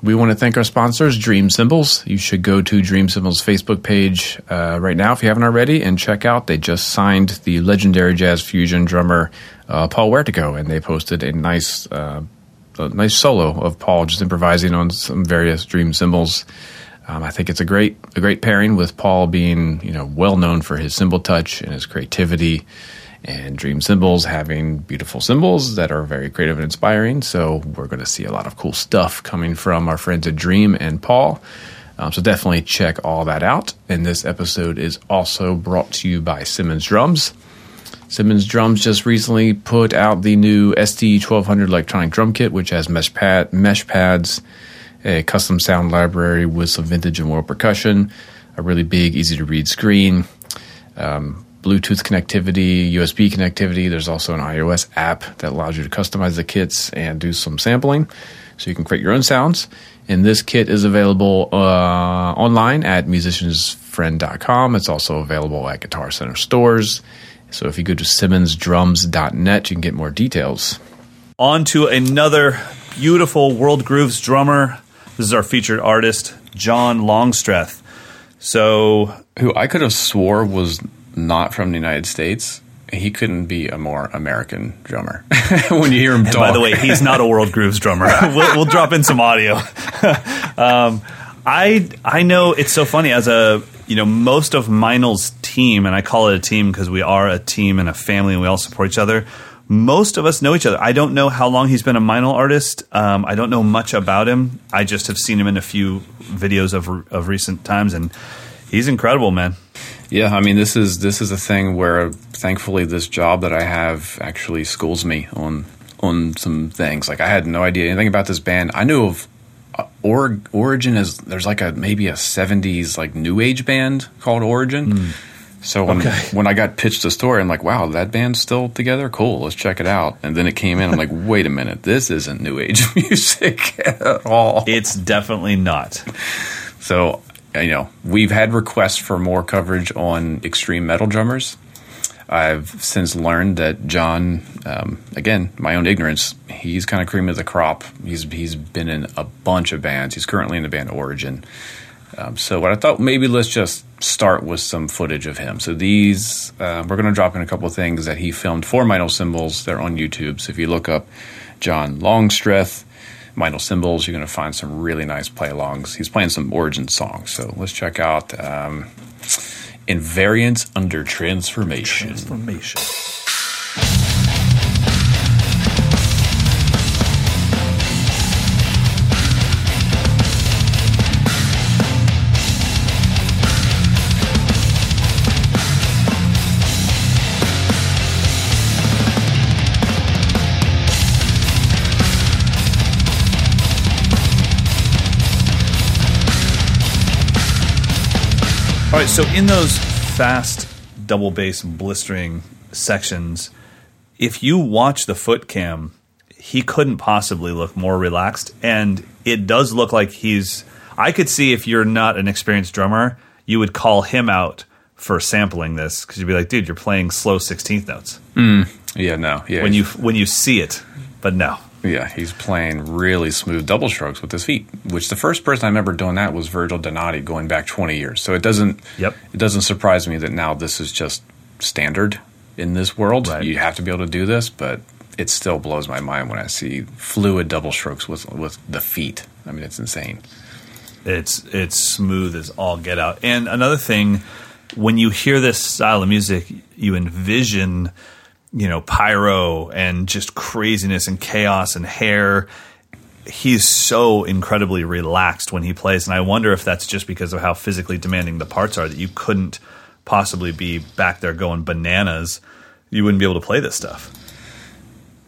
We want to thank our sponsors, Dream Cymbals. You should go to Dream Cymbals Facebook page uh, right now if you haven't already and check out. They just signed the legendary jazz fusion drummer uh, Paul Wertico, and they posted a nice, uh, a nice solo of Paul just improvising on some various Dream Cymbals. Um, I think it's a great, a great pairing with Paul being, you know, well known for his cymbal touch and his creativity, and Dream Cymbals having beautiful cymbals that are very creative and inspiring. So we're going to see a lot of cool stuff coming from our friends at Dream and Paul. Um, so definitely check all that out. And this episode is also brought to you by Simmons Drums. Simmons Drums just recently put out the new SD1200 electronic drum kit, which has mesh pad, mesh pads, a custom sound library with some vintage and world percussion, a really big, easy to read screen, um, Bluetooth connectivity, USB connectivity. There's also an iOS app that allows you to customize the kits and do some sampling, so you can create your own sounds. And this kit is available uh, online at musiciansfriend.com. It's also available at Guitar Center stores. So if you go to simmonsdrums.net, you can get more details. On to another beautiful World Grooves drummer. This is our featured artist, John Longstreth. So Who I could have swore was not from the United States. He couldn't be a more American drummer. when you hear him talk, By the way, he's not a World Grooves drummer. we'll, we'll drop in some audio. um, I I know it's so funny as a you know most of Meinl's team, and I call it a team because we are a team and a family, and we all support each other. Most of us know each other. I don't know how long he's been a Meinl artist. Um, I don't know much about him. I just have seen him in a few videos of of recent times, and he's incredible, man. Yeah, I mean this is this is a thing where thankfully this job that I have actually schools me on on some things. Like I had no idea anything about this band. I knew of uh, or, Origin as there's like a maybe a 70s like new age band called Origin. So when Okay. when I got pitched the story, I'm like, wow, that band's still together. Cool, let's check it out. And then it came in. I'm like, wait a minute, this isn't new age music at all. It's definitely not. So, you know, we've had requests for more coverage on extreme metal drummers. I've since learned that John, um, again, my own ignorance, he's kind of cream of the crop. He's he's been in a bunch of bands. He's currently in the band Origin. Um, so, what I thought maybe let's just start with some footage of him. So these uh, we're going to drop in a couple of things that he filmed for Meinl Cymbals. They're on YouTube. So if you look up John Longstreth, Meinl Cymbals, you're going to find some really nice play alongs. He's playing some Origin songs. So let's check out um, Invariance Under Transformation. Transformation. All right, so in those fast double bass blistering sections, if you watch the foot cam, he couldn't possibly look more relaxed, and it does look like he's. I could see if you're not an experienced drummer, you would call him out for sampling this because you'd be like, "Dude, you're playing slow sixteenth notes." Hmm. Yeah, no, yeah. When you when you see it, but no, Yeah, he's playing really smooth double strokes with his feet. Which the first person I remember doing that was Virgil Donati, going back twenty years. So it doesn't. Yep. It doesn't surprise me that now this is just standard in this world. Right. You have to be able to do this, but it still blows my mind when I see fluid double strokes with with the feet. I mean, it's insane. It's it's smooth as all get out. And another thing, when you hear this style of music, you envision, you know, pyro and just craziness and chaos and hair. He's so incredibly relaxed when he plays, and I wonder if that's just because of how physically demanding the parts are that you couldn't possibly be back there going bananas. You wouldn't be able to play this stuff.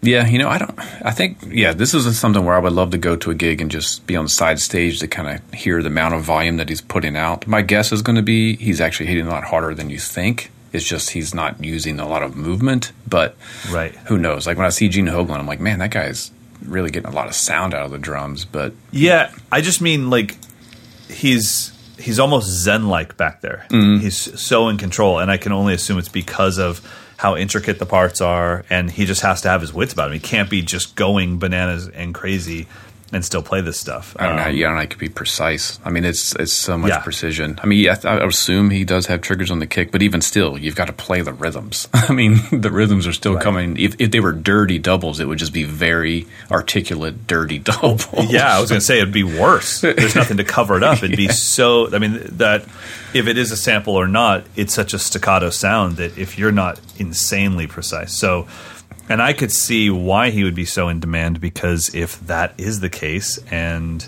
Yeah, you know, I don't. I think yeah, this is something where I would love to go to a gig and just be on the side stage to kind of hear the amount of volume that he's putting out. My guess is going to be he's actually hitting a lot harder than you think. It's just he's not using a lot of movement, but Right. who knows? Like when I see Gene Hoglan, I'm like, man, that guy's really getting a lot of sound out of the drums. But Yeah, I just mean like he's he's almost zen like back there. Mm-hmm. He's so in control, and I can only assume it's because of how intricate the parts are, and he just has to have his wits about him. He can't be just going bananas and crazy and still play this stuff. I don't know. Um, Yeah, I don't know. It could be precise. I mean, it's it's so much Yeah. precision. I mean, I, I assume he does have triggers on the kick, but even still, you've got to play the rhythms. I mean, the rhythms are still Right. coming. If, if they were dirty doubles, it would just be very articulate, dirty doubles. Yeah, I was going to say it'd be worse. There's nothing to cover it up. It'd be so. I mean, that if it is a sample or not, it's such a staccato sound that if you're not insanely precise, so. And I could see why he would be so in demand because if that is the case, and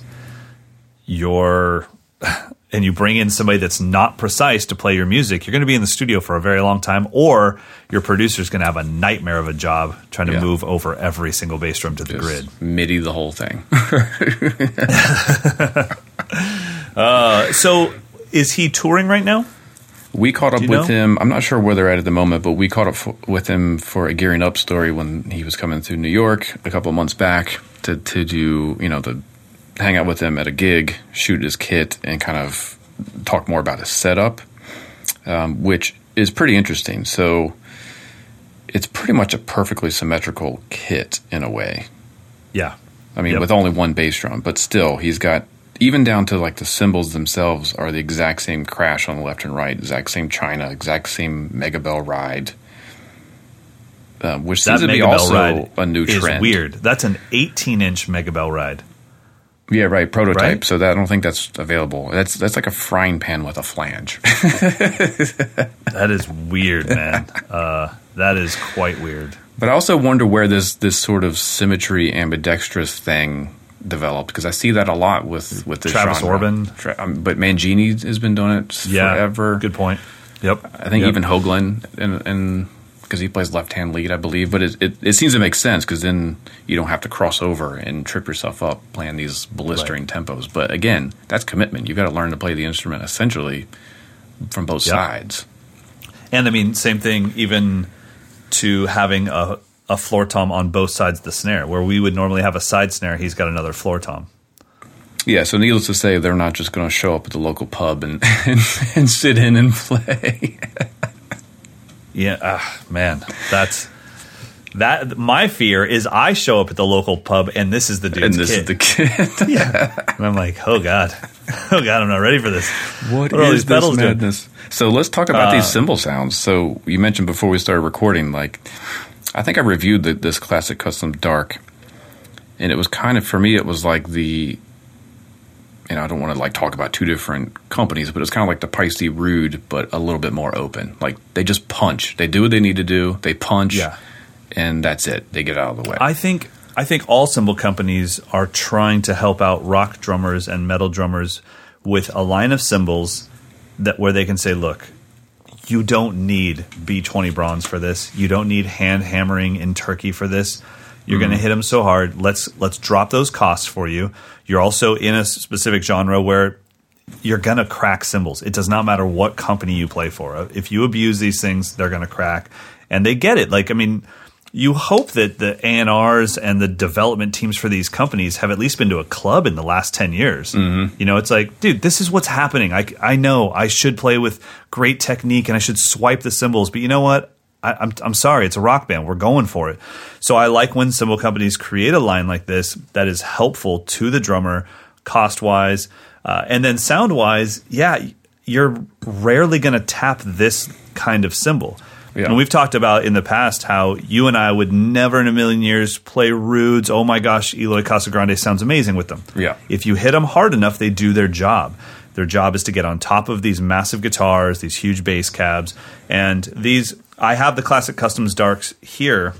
you're and you bring in somebody that's not precise to play your music, you're going to be in the studio for a very long time, or your producer's going to have a nightmare of a job trying to Yeah. move over every single bass drum to the Just grid. MIDI the whole thing. Uh, so, is he touring right now? We caught up with know? him. I'm not sure where they're at at the moment, but we caught up f- with him for a Gearing Up story when he was coming through New York a couple of months back to, to do, you know, to hang out with him at a gig, shoot his kit, and kind of talk more about his setup, um, which is pretty interesting. So it's pretty much a perfectly symmetrical kit in a way. Yeah. I mean, Yep. with only one bass drum, but still, he's got even down to like the cymbals themselves are the exact same crash on the left and right, exact same China, exact same Mega Bell ride, uh, which That seems to be Megabell also ride a new trend. weird. That's an 18 inch Megabell ride. Yeah, right. Prototype. Right? So that I don't think that's available. That's that's like a frying pan with a flange. That is weird, man. uh, that is quite weird. But I also wonder where this this sort of symmetry ambidextrous thing developed because I see that a lot with with this Travis genre. Orbin. Tra- um, but Mangini has been doing it Yeah. forever. Good point. Yep. I think Yep. even Hoglan and and because he plays left hand lead, I believe. But it it, it seems to make sense because then you don't have to cross over and trip yourself up playing these blistering tempos. But again, that's commitment. You've got to learn to play the instrument essentially from both Yep. sides. And I mean, same thing even to having a, a floor tom on both sides of the snare, where we would normally have a side snare, he's got another floor tom. Yeah, so needless to say, they're not just going to show up at the local pub and, and, and sit in and play. Yeah, ah, man, that's that. My fear is I show up at the local pub and this is the dude, and this kid. is the kid. Yeah, and I'm like, oh god, oh god, I'm not ready for this. What are all is these pedals this doing? madness? So let's talk about Uh, these cymbal sounds. So you mentioned before we started recording, like I think I reviewed the, this classic custom dark, and it was kind of for me. It was like the, you know, I don't want to like talk about two different companies, but it's kind of like the Paiste Rude, but a little bit more open. Like they just punch. They do what they need to do. They punch, Yeah. and that's it. They get out of the way. I think I think all cymbal companies are trying to help out rock drummers and metal drummers with a line of cymbals that where they can say, look, you don't need B20 bronze for this. You don't need hand hammering in Turkey for this. You're going to mm-hmm. hit them so hard. Let's let's drop those costs for you. You're also in a specific genre where you're going to crack cymbals. It does not matter what company you play for. If you abuse these things, they're going to crack. And they get it. Like, I mean, you hope that the A&Rs the development teams for these companies have at least been to a club in the last 10 years. Mm-hmm. You know, it's like, dude, this is what's happening. I, I know I should play with great technique and I should swipe the cymbals, but you know what? I, I'm I'm sorry, it's a rock band. We're going for it. So I like when cymbal companies create a line like this that is helpful to the drummer, cost wise, uh, and then sound wise. Yeah, you're rarely going to tap this kind of cymbal. Yeah. And we've talked about in the past how you and I would never in a million years play Rudes. Oh my gosh, Eloy Casagrande sounds amazing with them. Yeah. If you hit them hard enough, they do their job. Their job is to get on top of these massive guitars, these huge bass cabs, and these. I have the classic customs darks here,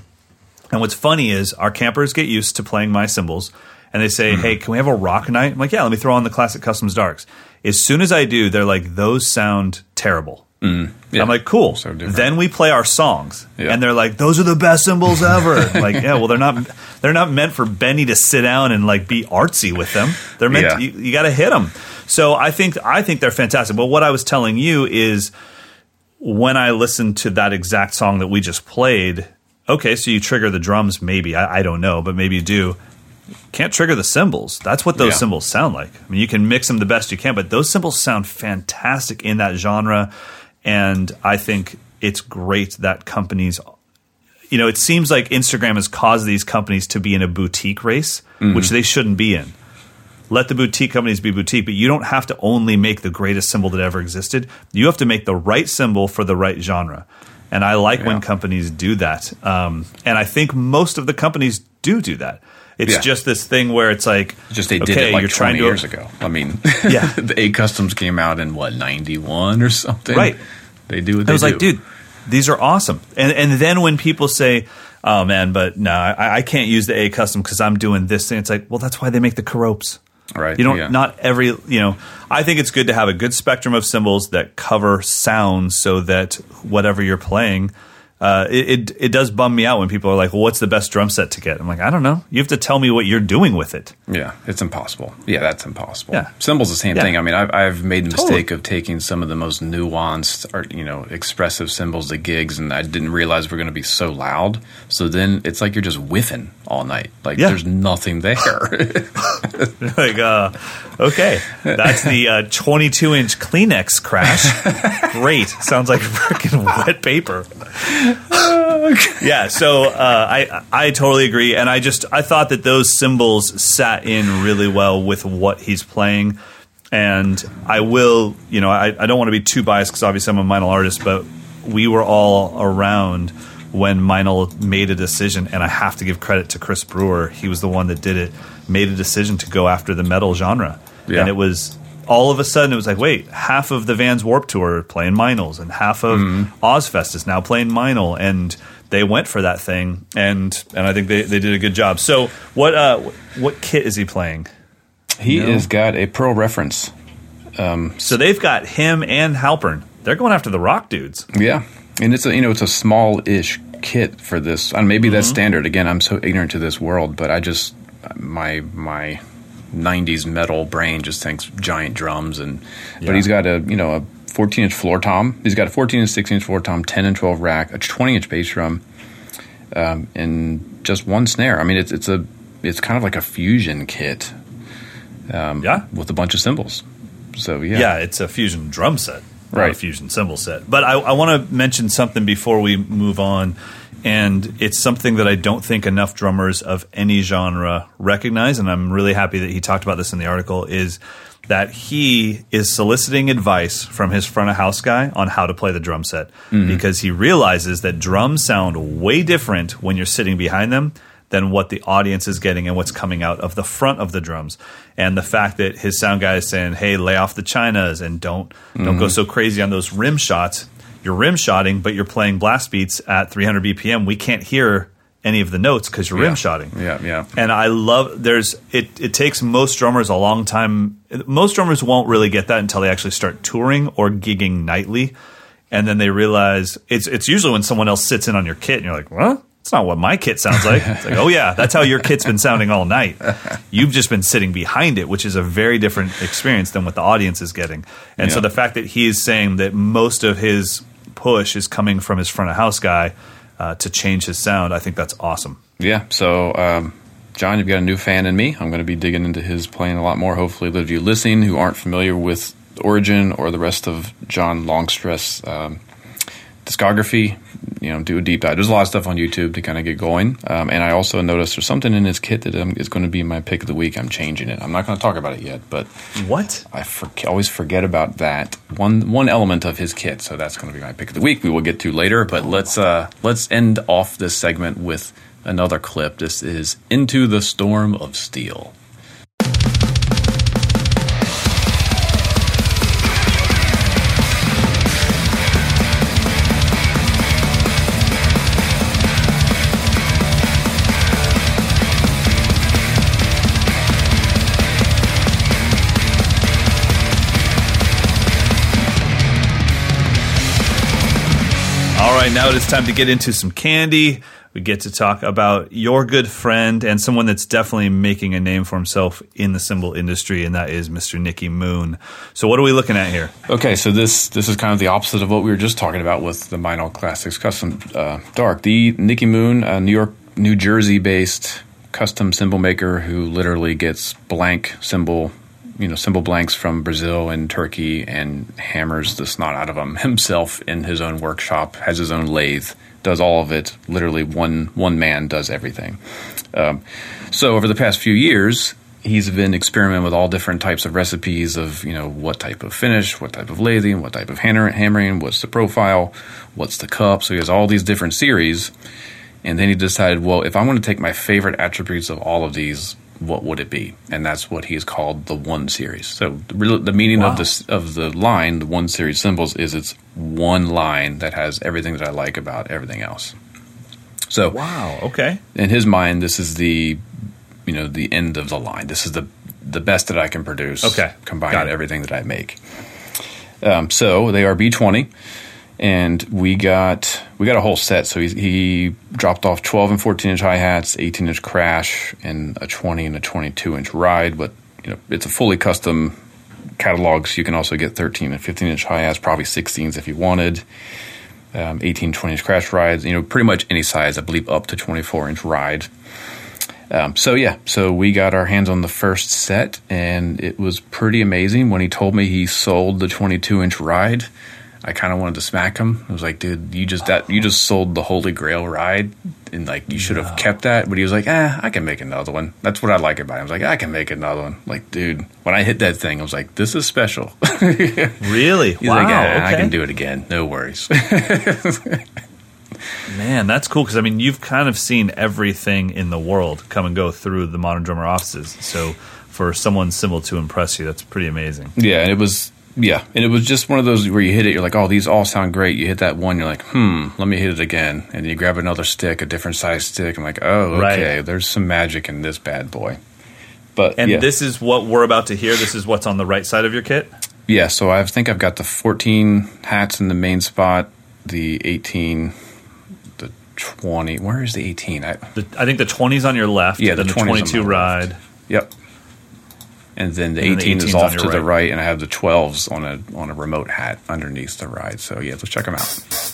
and what's funny is our campers get used to playing my cymbals, and they say, hmm. "Hey, can we have a rock night?" I'm like, "Yeah, let me throw on the classic customs darks." As soon as I do, they're like, "Those sound terrible." Mm, yeah. I'm like, cool. So then we play our songs, Yeah. and they're like, "Those are the best cymbals ever." like, yeah, well, they're not. They're not meant for Benny to sit down and like be artsy with them. They're meant. Yeah. To, you, you got to hit them. So I think I think they're fantastic. But what I was telling you is when I listened to that exact song that we just played. Okay, so you trigger the drums, maybe I, I don't know, but maybe you do. Can't trigger the cymbals. That's what those Yeah. cymbals sound like. I mean, you can mix them the best you can, but those cymbals sound fantastic in that genre. And I think it's great that companies, you know, it seems like Instagram has caused these companies to be in a boutique race, which they shouldn't be in. Let the boutique companies be boutique, but you don't have to only make the greatest cymbal that ever existed. You have to make the right cymbal for the right genre. And I like when companies do that. Um, and I think most of the companies do do that. It's Yeah. just this thing where it's like, Just they did okay, it like you're 20 trying to years ago. I mean, Yeah. the A Customs came out in what, 91 or something? Right. They do what they I was like, dude, these are awesome. And and then when people say, "Oh man, but no, I, I can't use the A custom because I'm doing this thing," it's like, well, that's why they make the Caropes. Right, You don't. yeah. Not every. You know. I think it's good to have a good spectrum of cymbals that cover sounds so that whatever you're playing. Uh, it, it it does bum me out when people are like, "Well, what's the best drum set to get?" I'm like, "I don't know. You have to tell me what you're doing with it." Yeah, it's impossible. Yeah, that's impossible. Yeah. Cymbals the same Yeah. thing. I mean, I've, I've made the Totally. mistake of taking some of the most nuanced or you know expressive cymbals to gigs, and I didn't realize we're going to be so loud. So then it's like you're just whiffing all night. Like Yeah. there's nothing there. like, uh, okay, that's the uh, 22 inch Kleenex crash. Great, sounds like freaking wet paper. yeah, so uh, I I totally agree, and I just I thought that those cymbals sat in really well with what he's playing, and I will, you know, I, I don't want to be too biased because obviously I'm a Meinl artist, but we were all around when Meinl made a decision, and I have to give credit to Chris Brewer. He was the one that did it, made a decision to go after the metal genre, Yeah. and it was all of a sudden it was like, wait, half of the Vans Warp Tour are playing Meinls, and half of mm-hmm. Ozzfest is now playing Meinl, and they went for that thing, and and I think they, they did a good job. So what uh what kit is he playing? he No. has got a pro reference. Um, so they've got him and Halpern. They're going after the rock dudes. Yeah, and it's a you know it's a small-ish kit for this, and maybe that's mm-hmm. standard. Again, I'm so ignorant to this world, but I just my my '90s metal brain just thinks giant drums, and Yeah. but he's got a you know a 14 inch floor tom. He's got a 14 and 16 inch floor tom, 10 and 12 rack, a 20 inch bass drum, um, and just one snare. I mean, it's it's a it's kind of like a fusion kit Yeah. with a bunch of cymbals. So yeah, Yeah, it's a fusion drum set, not a Right. fusion cymbal set. But I, I want to mention something before we move on, and it's something that I don't think enough drummers of any genre recognize, and I'm really happy that he talked about this in the article. Is that he is soliciting advice from his front of house guy on how to play the drum set mm-hmm. because he realizes that drums sound way different when you're sitting behind them than what the audience is getting and what's coming out of the front of the drums. And the fact that his sound guy is saying, "Hey, lay off the chinas and don't don't go mm-hmm. so crazy on those rim shots. You're rim shotting, but you're playing blast beats at 300 BPM. We can't hear any of the notes because you're Yeah. rim shotting." Yeah, yeah. And I love there's it it takes most drummers a long time most drummers won't really get that until they actually start touring or gigging nightly. And then they realize it's it's usually when someone else sits in on your kit and you're like, "Well, it's not what my kit sounds like." It's like, "Oh yeah, that's how your kit's been sounding all night. You've just been sitting behind it, which is a very different experience than what the audience is getting." And so the fact that he is saying that most of his push is coming from his front of house guy uh, to change his sound, I think that's awesome. Yeah. So, um, John, you've got a new fan in me. I'm going to be digging into his playing a lot more. Hopefully, those of you listening who aren't familiar with Origin or the rest of John Longstreth's um, discography, you know, do a deep dive. There's a lot of stuff on YouTube to kind of get going. Um, and I also noticed there's something in his kit that um, is going to be my pick of the week. I'm changing it. I'm not going to talk about it yet, but What? I for- always forget about that one one element of his kit. So that's going to be my pick of the week. We will get to later, but let's uh, let's end off this segment with another clip. This is "Into the Storm of Steel." Right, now it is time to get into some candy. We get to talk about your good friend and someone that's definitely making a name for himself in the cymbal industry, and that is Mr. Nicky Moon. So, what are we looking at here? Okay, so this this is kind of the opposite of what we were just talking about with the Meinl Classics Custom uh, Dark. The Nicky Moon, a New York, New Jersey based custom cymbal maker who literally gets blank cymbal, you know, cymbal blanks from Brazil and Turkey and hammers the snot out of them himself in his own workshop, has his own lathe, does all of it. Literally, one one man does everything. Um, so over the past few years, he's been experimenting with all different types of recipes of you know what type of finish, what type of lathing, what type of hammering, what's the profile, what's the cup. So he has all these different series, and then he decided, well, if I want to take my favorite attributes of all of these, what would it be? And that's what he's called the One Series. So the, the meaning Wow. of this of the line, the One Series cymbals, is it's one line that has everything that I like about everything else. So Wow. Okay. in his mind, this is the you know the end of the line. This is the the best that I can produce. Okay. It. everything that I make. Um, so they are B twenty, and we got we got a whole set. So he, he dropped off twelve and fourteen inch hi hats, eighteen inch crash, and a twenty and a twenty two inch ride. But you know it's a fully custom catalog. So you can also get thirteen and fifteen inch hi hats, probably sixteens if you wanted um, 18, 20 inch crash rides, you know, pretty much any size, I believe, up to 24 inch ride. Um, so, yeah, so we got our hands on the first set, and it was pretty amazing. When he told me he sold the 22 inch ride, I kind of wanted to smack him. I was like, dude, you just that you just sold the Holy Grail ride, and like you should have kept that. But he was like, eh, I can make another one. That's what I like about him. I was like, I can make another one. Like, dude, when I hit that thing, I was like, this is special. Really? He's wow. like, yeah, I can do it again. No worries. Man, that's cool because I mean, you've kind of seen everything in the world come and go through the Modern Drummer offices. So, for someone cymbal to impress you, that's pretty amazing. Yeah, and it was yeah, and it was just one of those where you hit it, you're like, oh, these all sound great. You hit that one, you're like, hmm, let me hit it again, and you grab another stick, a different size stick. I'm like, oh, Right. okay, there's some magic in this bad boy. But And yeah, this is what we're about to hear. This is what's on the right side of your kit. yeah, so I think I've got the 14 hats in the main spot, the 18, the 20. Where is the 18? I, The, I think the 20's on your left. Yeah, the the 20's on 22 my ride. left. Yep. And then the And then the 18 is off to the right. right, and I have the 12s on a on a remote hat underneath the ride. So yeah, let's check them out.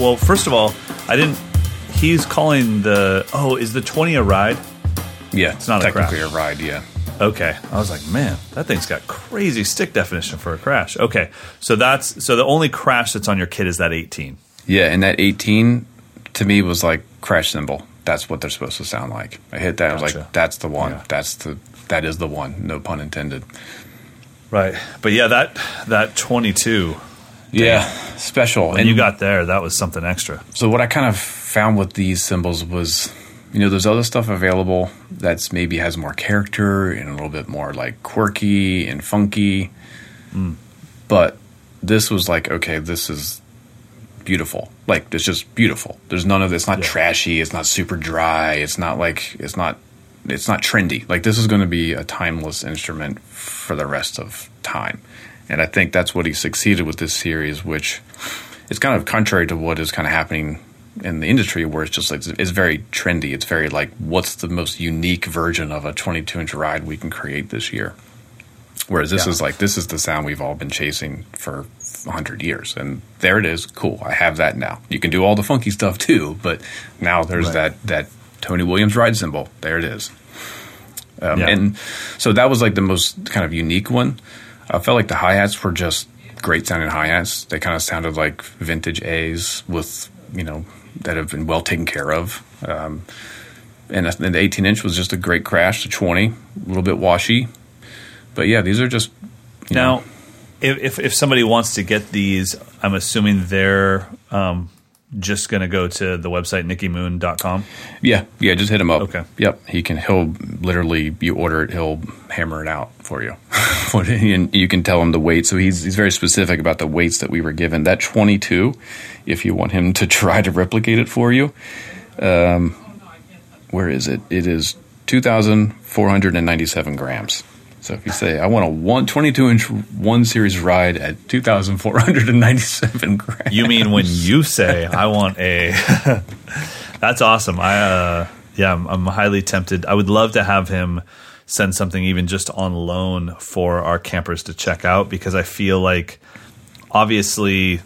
Well, first of all, I didn't. He's calling the. Oh, is the 20 a ride? Yeah, It's not a crash. a ride. Yeah, Okay. I was like, man, that thing's got crazy stick definition for a crash. Okay. So that's so the only crash that's on your kit is that 18. yeah, and that 18 to me was like crash cymbal. That's what they're supposed to sound like. I hit that. I was like, that's the one. Yeah. That's the that is the one. No pun intended. Right. But yeah, that that 22 Yeah, special. when you got there, that was something extra. So what I kind of found with these cymbals was, you know, there's other stuff available that's maybe has more character and a little bit more like quirky and funky. Hmm. But this was like, okay, this is beautiful. Like it's just beautiful. There's none of this. It's not Yeah. trashy. It's not super dry. It's not like it's not it's not trendy. Like this is going to be a timeless instrument for the rest of time. And I think that's what he succeeded with this series, which is kind of contrary to what is kind of happening in the industry, where it's just like it's very trendy. It's very like, what's the most unique version of a 22 inch ride we can create this year? Whereas this Yeah. is like this is the sound we've all been chasing for 100 years, and there it is. Cool, I have that now. You can do all the funky stuff too, but now there's Right. that that Tony Williams ride cymbal. There it is. Um, Yeah. And so that was like the most kind of unique one. I felt like the hi hats were just great sounding hi hats. They kind of sounded like vintage A's with you know that have been well taken care of. Um, and the 18 inch was just a great crash. The 20, a little bit washy, but yeah, these are just know, Now, if, if if somebody wants to get these, I'm assuming they're um, just going to go to the website nickymoon.com. Yeah, yeah, just hit him up. Okay. Yep, he can. He'll literally you order it, he'll hammer it out for you, and you can tell him the weight. So he's he's very specific about the weights that we were given. That twenty two, if you want him to try to replicate it for you, um, where is it? It is two thousand four hundred and ninety seven grams. So if you say I want a one 22 inch one series ride at two thousand four hundred and ninety seven grams, You mean when you say I want a? That's awesome. I uh, yeah, I'm, I'm highly tempted. I would love to have him send something even just on loan for our campers to check out because I feel like obviously.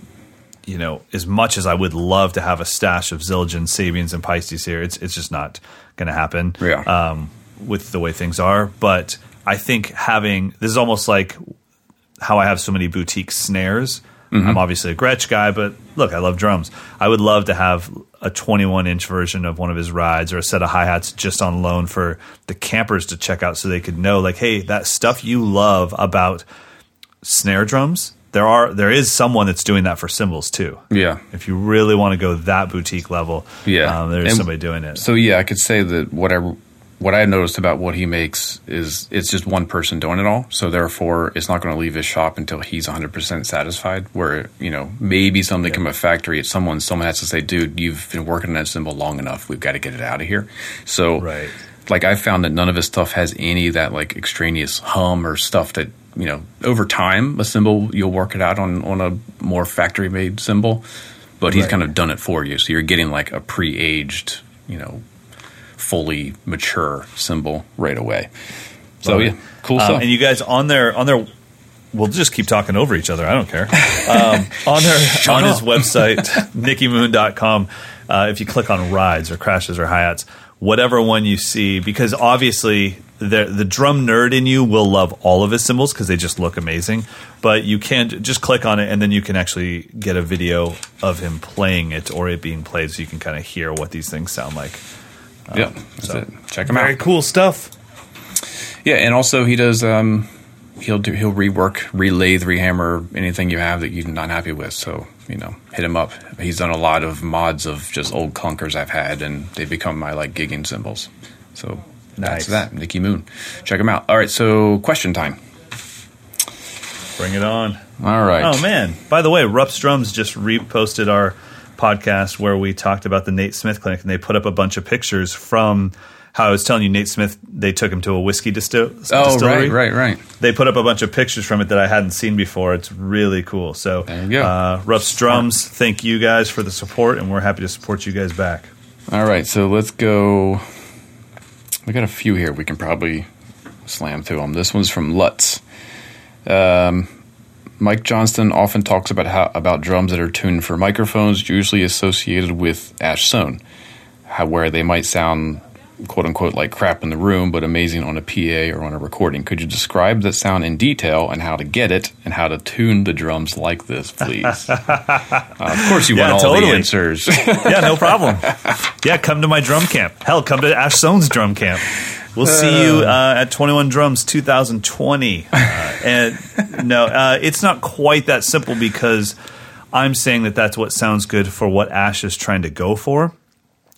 You know, as much as I would love to have a stash of Zildjian, Sabians, and Paistes here, it's it's just not going to happen. Yeah. Um, with the way things are, but I think having this is almost like how I have so many boutique snares. I'm obviously a Gretsch guy, but look, I love drums. I would love to have a 21 inch version of one of his rides or a set of hi hats just on loan for the campers to check out so they could know, like, hey, that stuff you love about snare drums. There are there is someone that's doing that for cymbals too. yeah, If you really want to go that boutique level, Yeah. um, there's And somebody doing it. So yeah, I could say that what I what I noticed about what he makes is it's just one person doing it all. So therefore, it's not going to leave his shop until he's 100 percent satisfied. Where you know maybe something from a factory, it's someone someone has to say, "Dude, you've been working on that cymbal long enough. We've got to get it out of here." So Right. like I found that none of his stuff has any of that like extraneous hum or stuff that you know over time a cymbal you'll work it out on on a more factory made cymbal, but he's Right. kind of done it for you. So you're getting like a pre aged you know fully mature cymbal right away. So yeah, cool Um, stuff. and you guys on their on their we'll just keep talking over each other. I don't care. Um, on their on his website, nickymoon.com, uh, if you click on rides or crashes or hi-hats, whatever one you see, because obviously the the drum nerd in you will love all of his cymbals because they just look amazing. But you can't just click on it and then you can actually get a video of him playing it or it being played, so you can kind of hear what these things sound like. Yeah, that's so- it. Check him Very out. cool stuff. Yeah, and also he does. Um, he'll do. He'll rework, relathe, rehammer anything you have that you're not happy with. So you know, hit him up. He's done a lot of mods of just old clunkers I've had, and they become my like gigging cymbals. So Nice. that's that. Nicky Moon. Check him out. All right. So question time. Bring it on. All right. Oh man! By the way, Rupp's Drums just reposted our podcast where we talked about the Nate Smith clinic, and they put up a bunch of pictures from how I was telling you, Nate Smith. They took him to a whiskey distil- Oh, distillery. right, right, right. They put up a bunch of pictures from it that I hadn't seen before. It's really cool. So, There you go. Uh, Rupp's Drums, thank you guys for the support, and we're happy to support you guys back. All right, so let's go. We got a few here. We can probably slam through them. This one's from Lutz. Um, Mike Johnston often talks about how about drums that are tuned for microphones, usually associated with Ash Soan, how where they might sound quote unquote like crap in the room, but amazing on a PA or on a recording. Could you describe that sound in detail and how to get it and how to tune the drums like this, please? uh, of course, you Yeah, want all totally. the answers. yeah, no problem. Yeah, come to my drum camp. Hell, come to Ash Soan's drum camp. We'll see you uh, at 21 Drums 2020. Uh, and no, uh, it's not quite that simple because I'm saying that that's what sounds good for what Ash is trying to go for.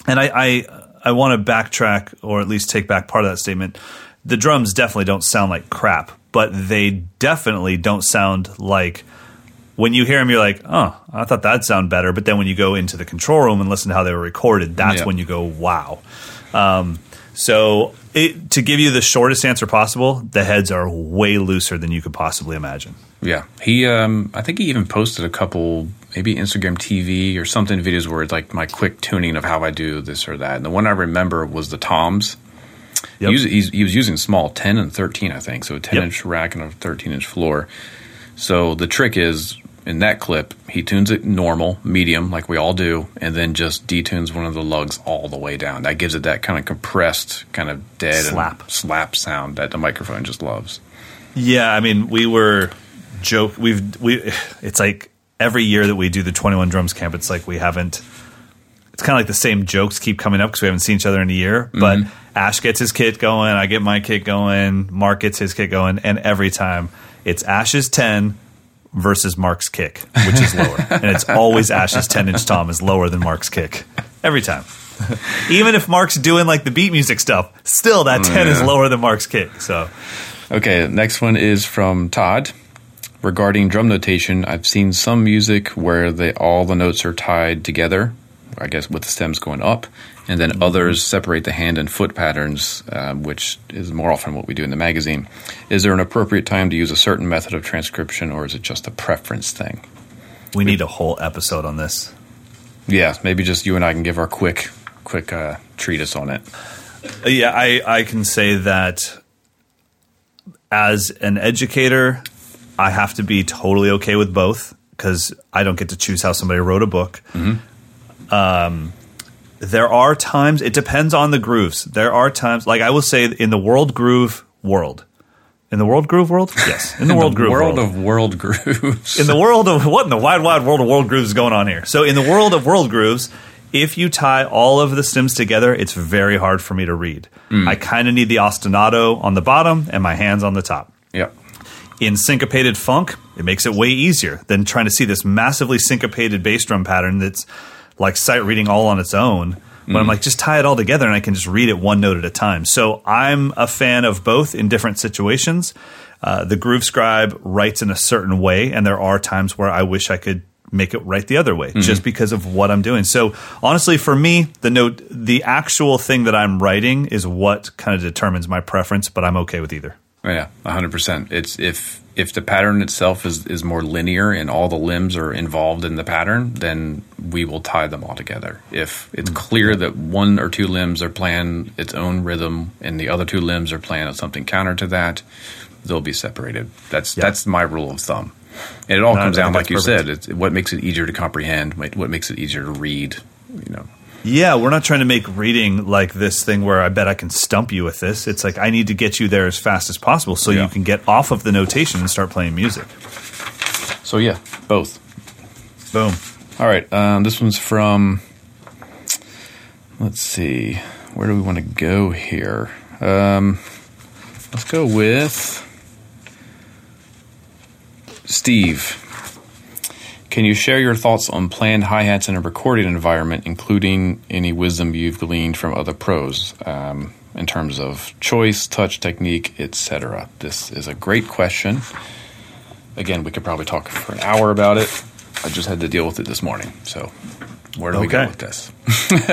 And I, I, I want to backtrack or at least take back part of that statement. The drums definitely don't sound like crap, but they definitely don't sound like when you hear them, you're like, oh, I thought that'd sound better. But then when you go into the control room and listen to how they were recorded, that's Yeah. when you go, wow. Um, so it, to give you the shortest answer possible, the heads are way looser than you could possibly imagine. Yeah, he. Um, I think he even posted a couple, maybe Instagram TV or something videos where it's like my quick tuning of how I do this or that. And the one I remember was the toms. Yep. He, was, he was using small ten and thirteen, I think, so a ten Yep. inch rack and a thirteen inch floor. So the trick is in that clip, he tunes it normal, medium, like we all do, and then just detunes one of the lugs all the way down. That gives it that kind of compressed, kind of dead Slap. and slap sound that the microphone just loves. Yeah, I mean, we were joke. We've we. It's like every year that we do the Twenty One Drums Camp. It's like we haven't. It's kind of like the same jokes keep coming up because we haven't seen each other in a year. Mm-hmm. But Ash gets his kit going, I get my kit going, Mark gets his kit going, and every time it's Ash's ten versus Mark's kick, which is lower, and it's always Ash's ten inch tom is lower than Mark's kick every time. Even if Mark's doing like the beat music stuff, still that oh, ten is lower than Mark's kick. So Okay, next one is from Todd. Regarding drum notation, I've seen some music where they all the notes are tied together, I guess with the stems going up, and then others separate the hand and foot patterns, um, which is more often what we do in the magazine. Is there an appropriate time to use a certain method of transcription, or is it just a preference thing? we need a whole episode on this. Yeah, maybe just you and I can give our quick, quick uh, treatise on it. Uh, Yeah, I, I can say that as an educator, I have to be totally okay with both because I don't get to choose how somebody wrote a book. Um, there are times, it depends on the grooves. There are times, like I will say, in the world groove world. In the world groove world? Yes. In the world groove world world. of world grooves. in the world of what in the wide wide world of world grooves is going on here so in the world of world grooves if you tie all of the stems together it's very hard for me to read mm. i kind of need the ostinato on the bottom and my hands on the top yep. in syncopated funk it makes it way easier than trying to see this massively syncopated bass drum pattern that's like sight reading all on its own but i'm like just tie it all together and i can just read it one note at a time. So i'm a fan of both in different situations. Uh, the groove scribe writes in a certain way and there are times where i wish i could make it write the other way just because of what i'm doing. So honestly for me the note the actual thing that i'm writing is what kind of determines my preference but i'm okay with either. Yeah, hundred percent. It's if if the pattern itself is is more linear and all the limbs are involved in the pattern, then we will tie them all together. If it's clear that one or two limbs are playing its own rhythm and the other two limbs are playing something counter to that, they'll be separated. That's Yeah. that's my rule of thumb. And it all No, comes down, like you that's said, it's what makes it easier to comprehend, what makes it easier to read. You know, Yeah, we're not trying to make reading like this thing where I bet I can stump you with this. It's like I need to get you there as fast as possible so Yeah. you can get off of the notation and start playing music. so yeah, both. Boom. All right, um, this one's from. Let's see, where do we want to go here? Um, let's go with Steve. Can you share your thoughts on planned hi hats in a recording environment, including any wisdom you've gleaned from other pros um, in terms of choice, touch, technique, etc.? This is a great question. Again, we could probably talk for an hour about it. I just had to deal with it this morning. So, where do we go with this?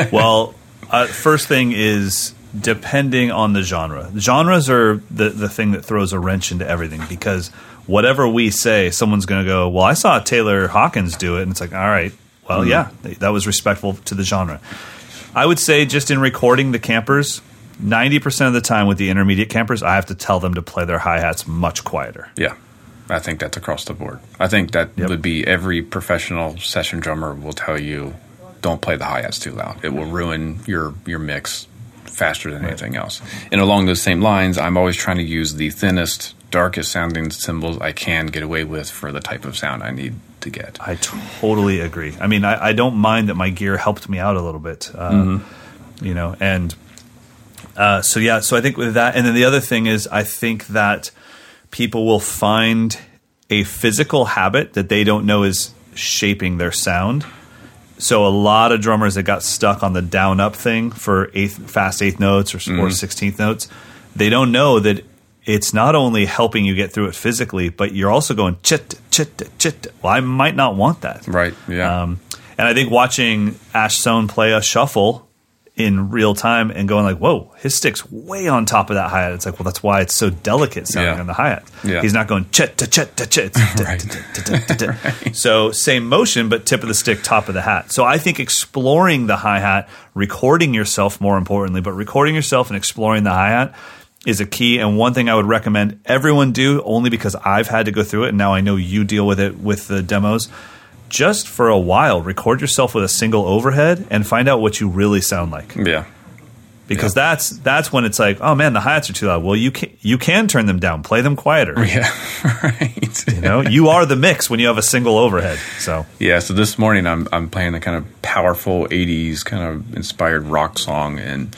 well, uh, first thing is depending on the genre. Genres are the, the thing that throws a wrench into everything because whatever we say, someone's going to go, Well, I saw Taylor Hawkins do it. And it's like, All right, well, hmm. yeah, that was respectful to the genre. I would say just in recording the campers, 90% of the time with the intermediate campers, I have to tell them to play their hi hats much quieter. Yeah, I think that's across the board. I think that Yep. would be every professional session drummer will tell you, don't play the hi hats too loud. It will ruin your your mix faster than anything else. And along those same lines, I'm always trying to use the thinnest, darkest sounding cymbals I can get away with for the type of sound I need to get. I totally agree. I mean, I, I don't mind that my gear helped me out a little bit, uh, you know, and uh, so yeah. So I think with that, and then the other thing is, I think that people will find a physical habit that they don't know is shaping their sound. So a lot of drummers that got stuck on the down up thing for eighth fast eighth notes or, or 16th notes, they don't know that it's not only helping you get through it physically, but you're also going chit chit chit. Well, I might not want that. Right. Yeah. Um, and I think watching Ash Soan play a shuffle in real time and going like, "Whoa, his stick's way on top of that hi hat." It's like, well, that's why it's so delicate sounding Yeah. on the hi hat. Yeah. He's not going chit to chit chit. Right. So same motion, but tip of the stick, top of the hat. So I think exploring the hi hat, recording yourself more importantly, but recording yourself and exploring the hi hat is a key. And one thing I would recommend everyone do, only because I've had to go through it, and now I know you deal with it with the demos. Just for a while, record yourself with a single overhead and find out what you really sound like. yeah. Because that's that's when it's like, oh man, the hi hats are too loud. Well, you can you can turn them down, play them quieter. Yeah. right. You know, you are the mix when you have a single overhead. So Yeah, so this morning I'm I'm playing a kind of powerful '80s kind of inspired rock song, and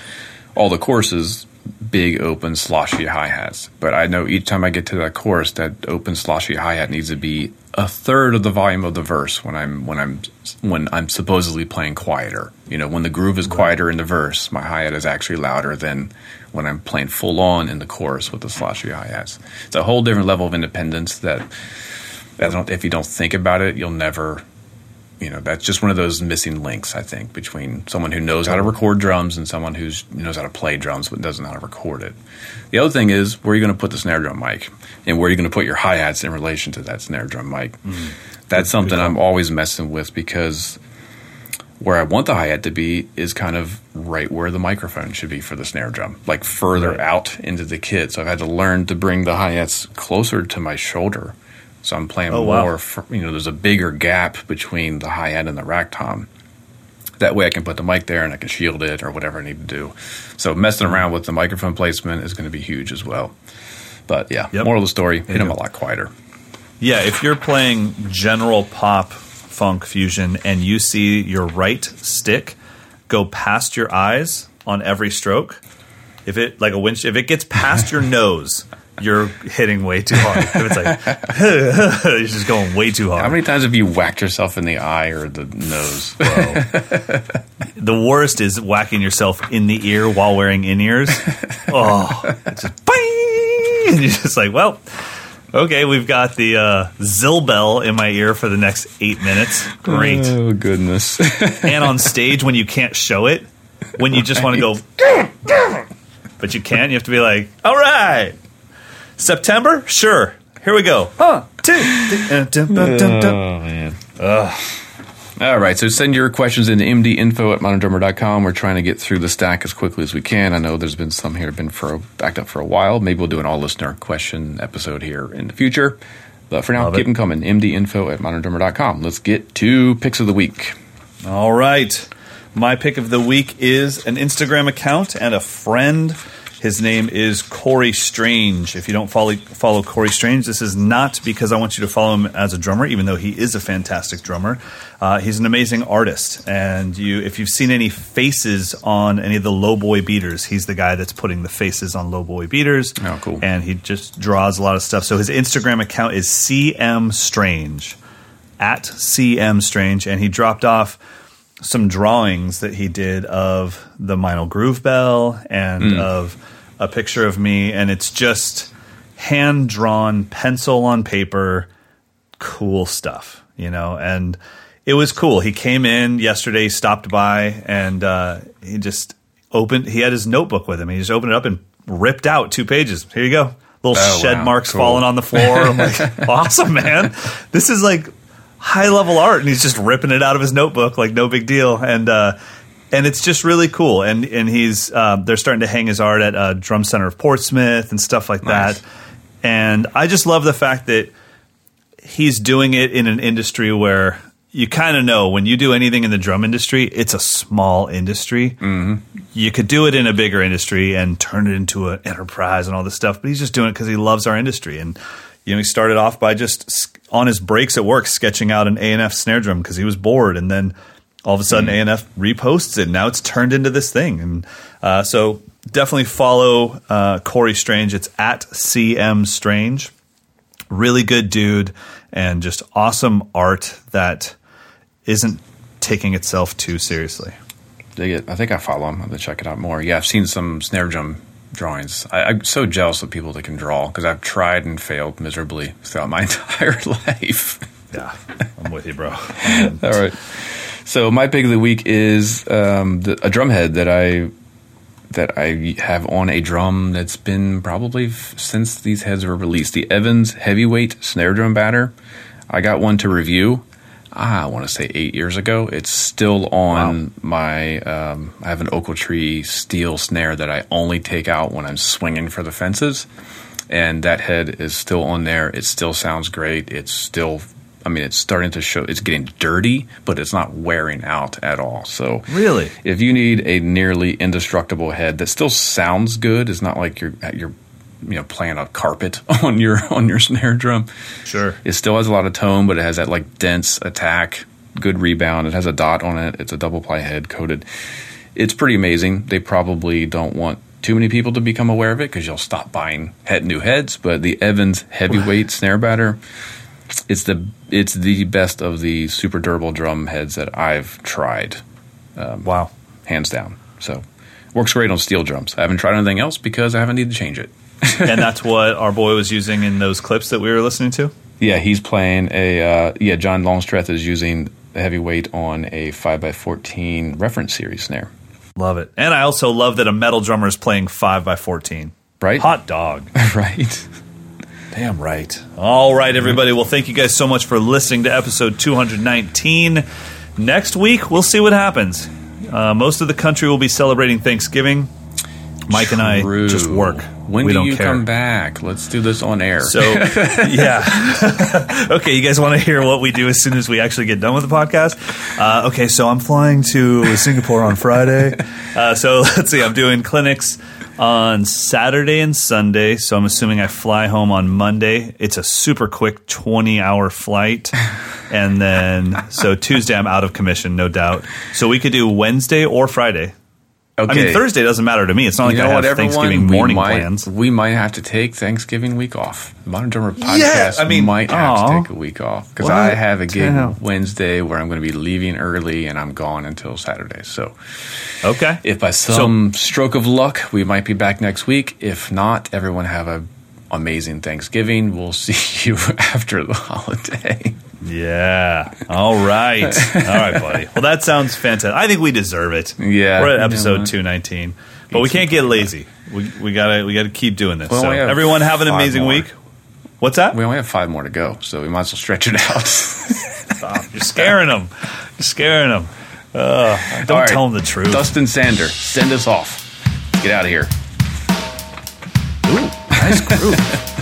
all the choruses big open sloshy hi hats. But I know each time I get to that chorus, that open sloshy hi hat needs to be a third of the volume of the verse when I'm when I'm when I'm supposedly playing quieter. You know, when the groove is quieter in the verse, my hi hat is actually louder than when I'm playing full on in the chorus with the sloshy hi hats. It's a whole different level of independence that. I don't, if you don't think about it, you'll never you know that's just one of those missing links i think between someone who knows how to record drums and someone who knows how to play drums but doesn't know how to record it. The other thing is where are you going to put the snare drum mic? And where are you going to put your hi-hats in relation to that snare drum mic? Mm. That's something i'm always messing with because where i want the hi-hat to be is kind of right where the microphone should be for the snare drum like further Right. out into the kit. So i've had to learn to bring the hi-hats closer to my shoulder so i'm playing Oh, wow. more fr- you know there's a bigger gap between the hi-hat and the rack tom that way i can put the mic there and i can shield it or whatever i need to do. So messing around with the microphone placement is going to be huge as well. But yeah Yep. moral of the story hit them a lot quieter. Yeah, if you're playing general pop funk fusion and you see your right stick go past your eyes on every stroke, if it like a winch, if it gets past your nose, you're hitting way too hard. If it's like you're just going way too hard. how many times have you whacked yourself in the eye or the nose the worst is whacking yourself in the ear while wearing in ears. Oh, it's just bang! And you're just like, well, okay, we've got the uh, Zill bell in my ear for the next eight minutes. Great. oh goodness and on stage when you can't show it, when you just want to go, but you can't. You have to be like, all right, September, sure, here we go. Huh? Two. Oh man. Ugh. All right, so send your questions into mdinfo at moderndrummer.com. We're trying to get through the stack as quickly as we can. I know there's been some here been for backed up for a while. Maybe we'll do an all listener question episode here in the future. But for now, Love keep it. them coming. mdinfo at moderndrummer.com. Let's get to picks of the week. All right. My pick of the week is an Instagram account and a friend. His name is Corey Strange. If you don't follow follow Corey Strange, this is not because I want you to follow him as a drummer, even though he is a fantastic drummer. Uh, he's an amazing artist, and you, if you've seen any faces on any of the Lowboy beaters, he's the guy that's putting the faces on Lowboy beaters. Oh, cool. And he just draws a lot of stuff. So his Instagram account is CM Strange at CM Strange, and he dropped off some drawings that he did of the Meinl Groove Bell and of a picture of me, and it's just hand drawn, pencil on paper, cool stuff, you know. And it was cool. He came in yesterday, stopped by, and uh, he just opened. He had his notebook with him. He just opened it up and ripped out two pages. Here you go. Little Oh, shed wow. marks Cool. falling on the floor. I'm like, awesome, man. This is like high level art, and he's just ripping it out of his notebook like no big deal. And uh, and it's just really cool. And and he's uh, they're starting to hang his art at uh, Drum Center of Portsmouth and stuff like Nice. that. And I just love the fact that he's doing it in an industry where you kind of know when you do anything in the drum industry, it's a small industry. Mm-hmm. You could do it in a bigger industry and turn it into an enterprise and all this stuff, but he's just doing it because he loves our industry. And you know, he started off by just on his breaks at work sketching out an A and F snare drum because he was bored, and then all of a sudden A and F reposts it. Now it's turned into this thing, and uh, so definitely follow uh, Corey Strange. It's at CM Strange. Really good dude, and just awesome art that isn't taking itself too seriously. Dig it. I think I follow him. I'm gonna check it out more. Yeah, I've seen some snare drum drawings. I, I'm so jealous of people that can draw because I've tried and failed miserably throughout my entire life. Yeah, I'm with you, bro. All right. So my pick of the week is um, the, a drum head that I that I have on a drum that's been probably f- since these heads were released. The Evans Heavyweight Snare Drum Batter. I got one to review. Ah, I want to say eight years ago. It's still on wow. my. Um, I have an Tree steel snare that I only take out when I'm swinging for the fences, and that head is still on there. It still sounds great. It's still I mean, it's starting to show. It's getting dirty, but it's not wearing out at all. So, really, if you need a nearly indestructible head that still sounds good, it's not like you're uh, you're you know playing a carpet on your on your snare drum. Sure, it still has a lot of tone, but it has that like dense attack, good rebound. It has a dot on it. It's a double ply head coated. It's pretty amazing. They probably don't want too many people to become aware of it because you'll stop buying head new heads. But the Evans heavyweight snare batter it's the it's the best of the super durable drum heads that I've tried. Um, wow, hands down. So works great on steel drums. I haven't tried anything else because I haven't needed to change it. and that's what our boy was using in those clips that we were listening to. Yeah, he's playing a uh, yeah. John Longstreth is using the heavyweight on a five x fourteen reference series snare. Love it, and I also love that a metal drummer is playing five x fourteen. Right, hot dog. right. Damn right. All right, everybody. Well, thank you guys so much for listening to episode 219. Next week, we'll see what happens. Uh, most of the country will be celebrating Thanksgiving. Mike True. and I just work. When we do you care. come back? Let's do this on air. So, yeah. okay, you guys want to hear what we do as soon as we actually get done with the podcast? Uh, okay, so I'm flying to Singapore on Friday. Uh, so let's see, I'm doing clinics on Saturday and Sunday. So I'm assuming I fly home on Monday. It's a super quick 20 hour flight. And then, so Tuesday I'm out of commission, no doubt. So we could do Wednesday or Friday. Okay. I mean, Thursday doesn't matter to me. It's not like you know I have what, Thanksgiving morning might, plans. We might have to take Thanksgiving week off. Modern Drummer podcast yeah, I mean, might have to take a week off because I have a gig Wednesday where I'm going to be leaving early and I'm gone until Saturday. So, okay, if by some so, stroke of luck we might be back next week. If not, everyone have a amazing Thanksgiving. We'll see you after the holiday. Yeah. All right. All right, buddy. Well, that sounds fantastic. I think we deserve it. Yeah. We're at episode two nineteen, but we can't get lazy. We, we gotta we gotta keep doing this. Well, so everyone have an amazing more. week. What's that? We only have five more to go, so we might as well stretch it out. Stop! You're scaring them. You're scaring them. Uh, don't right. tell them the truth. Dustin Sander, send us off. Get out of here. Ooh, nice group.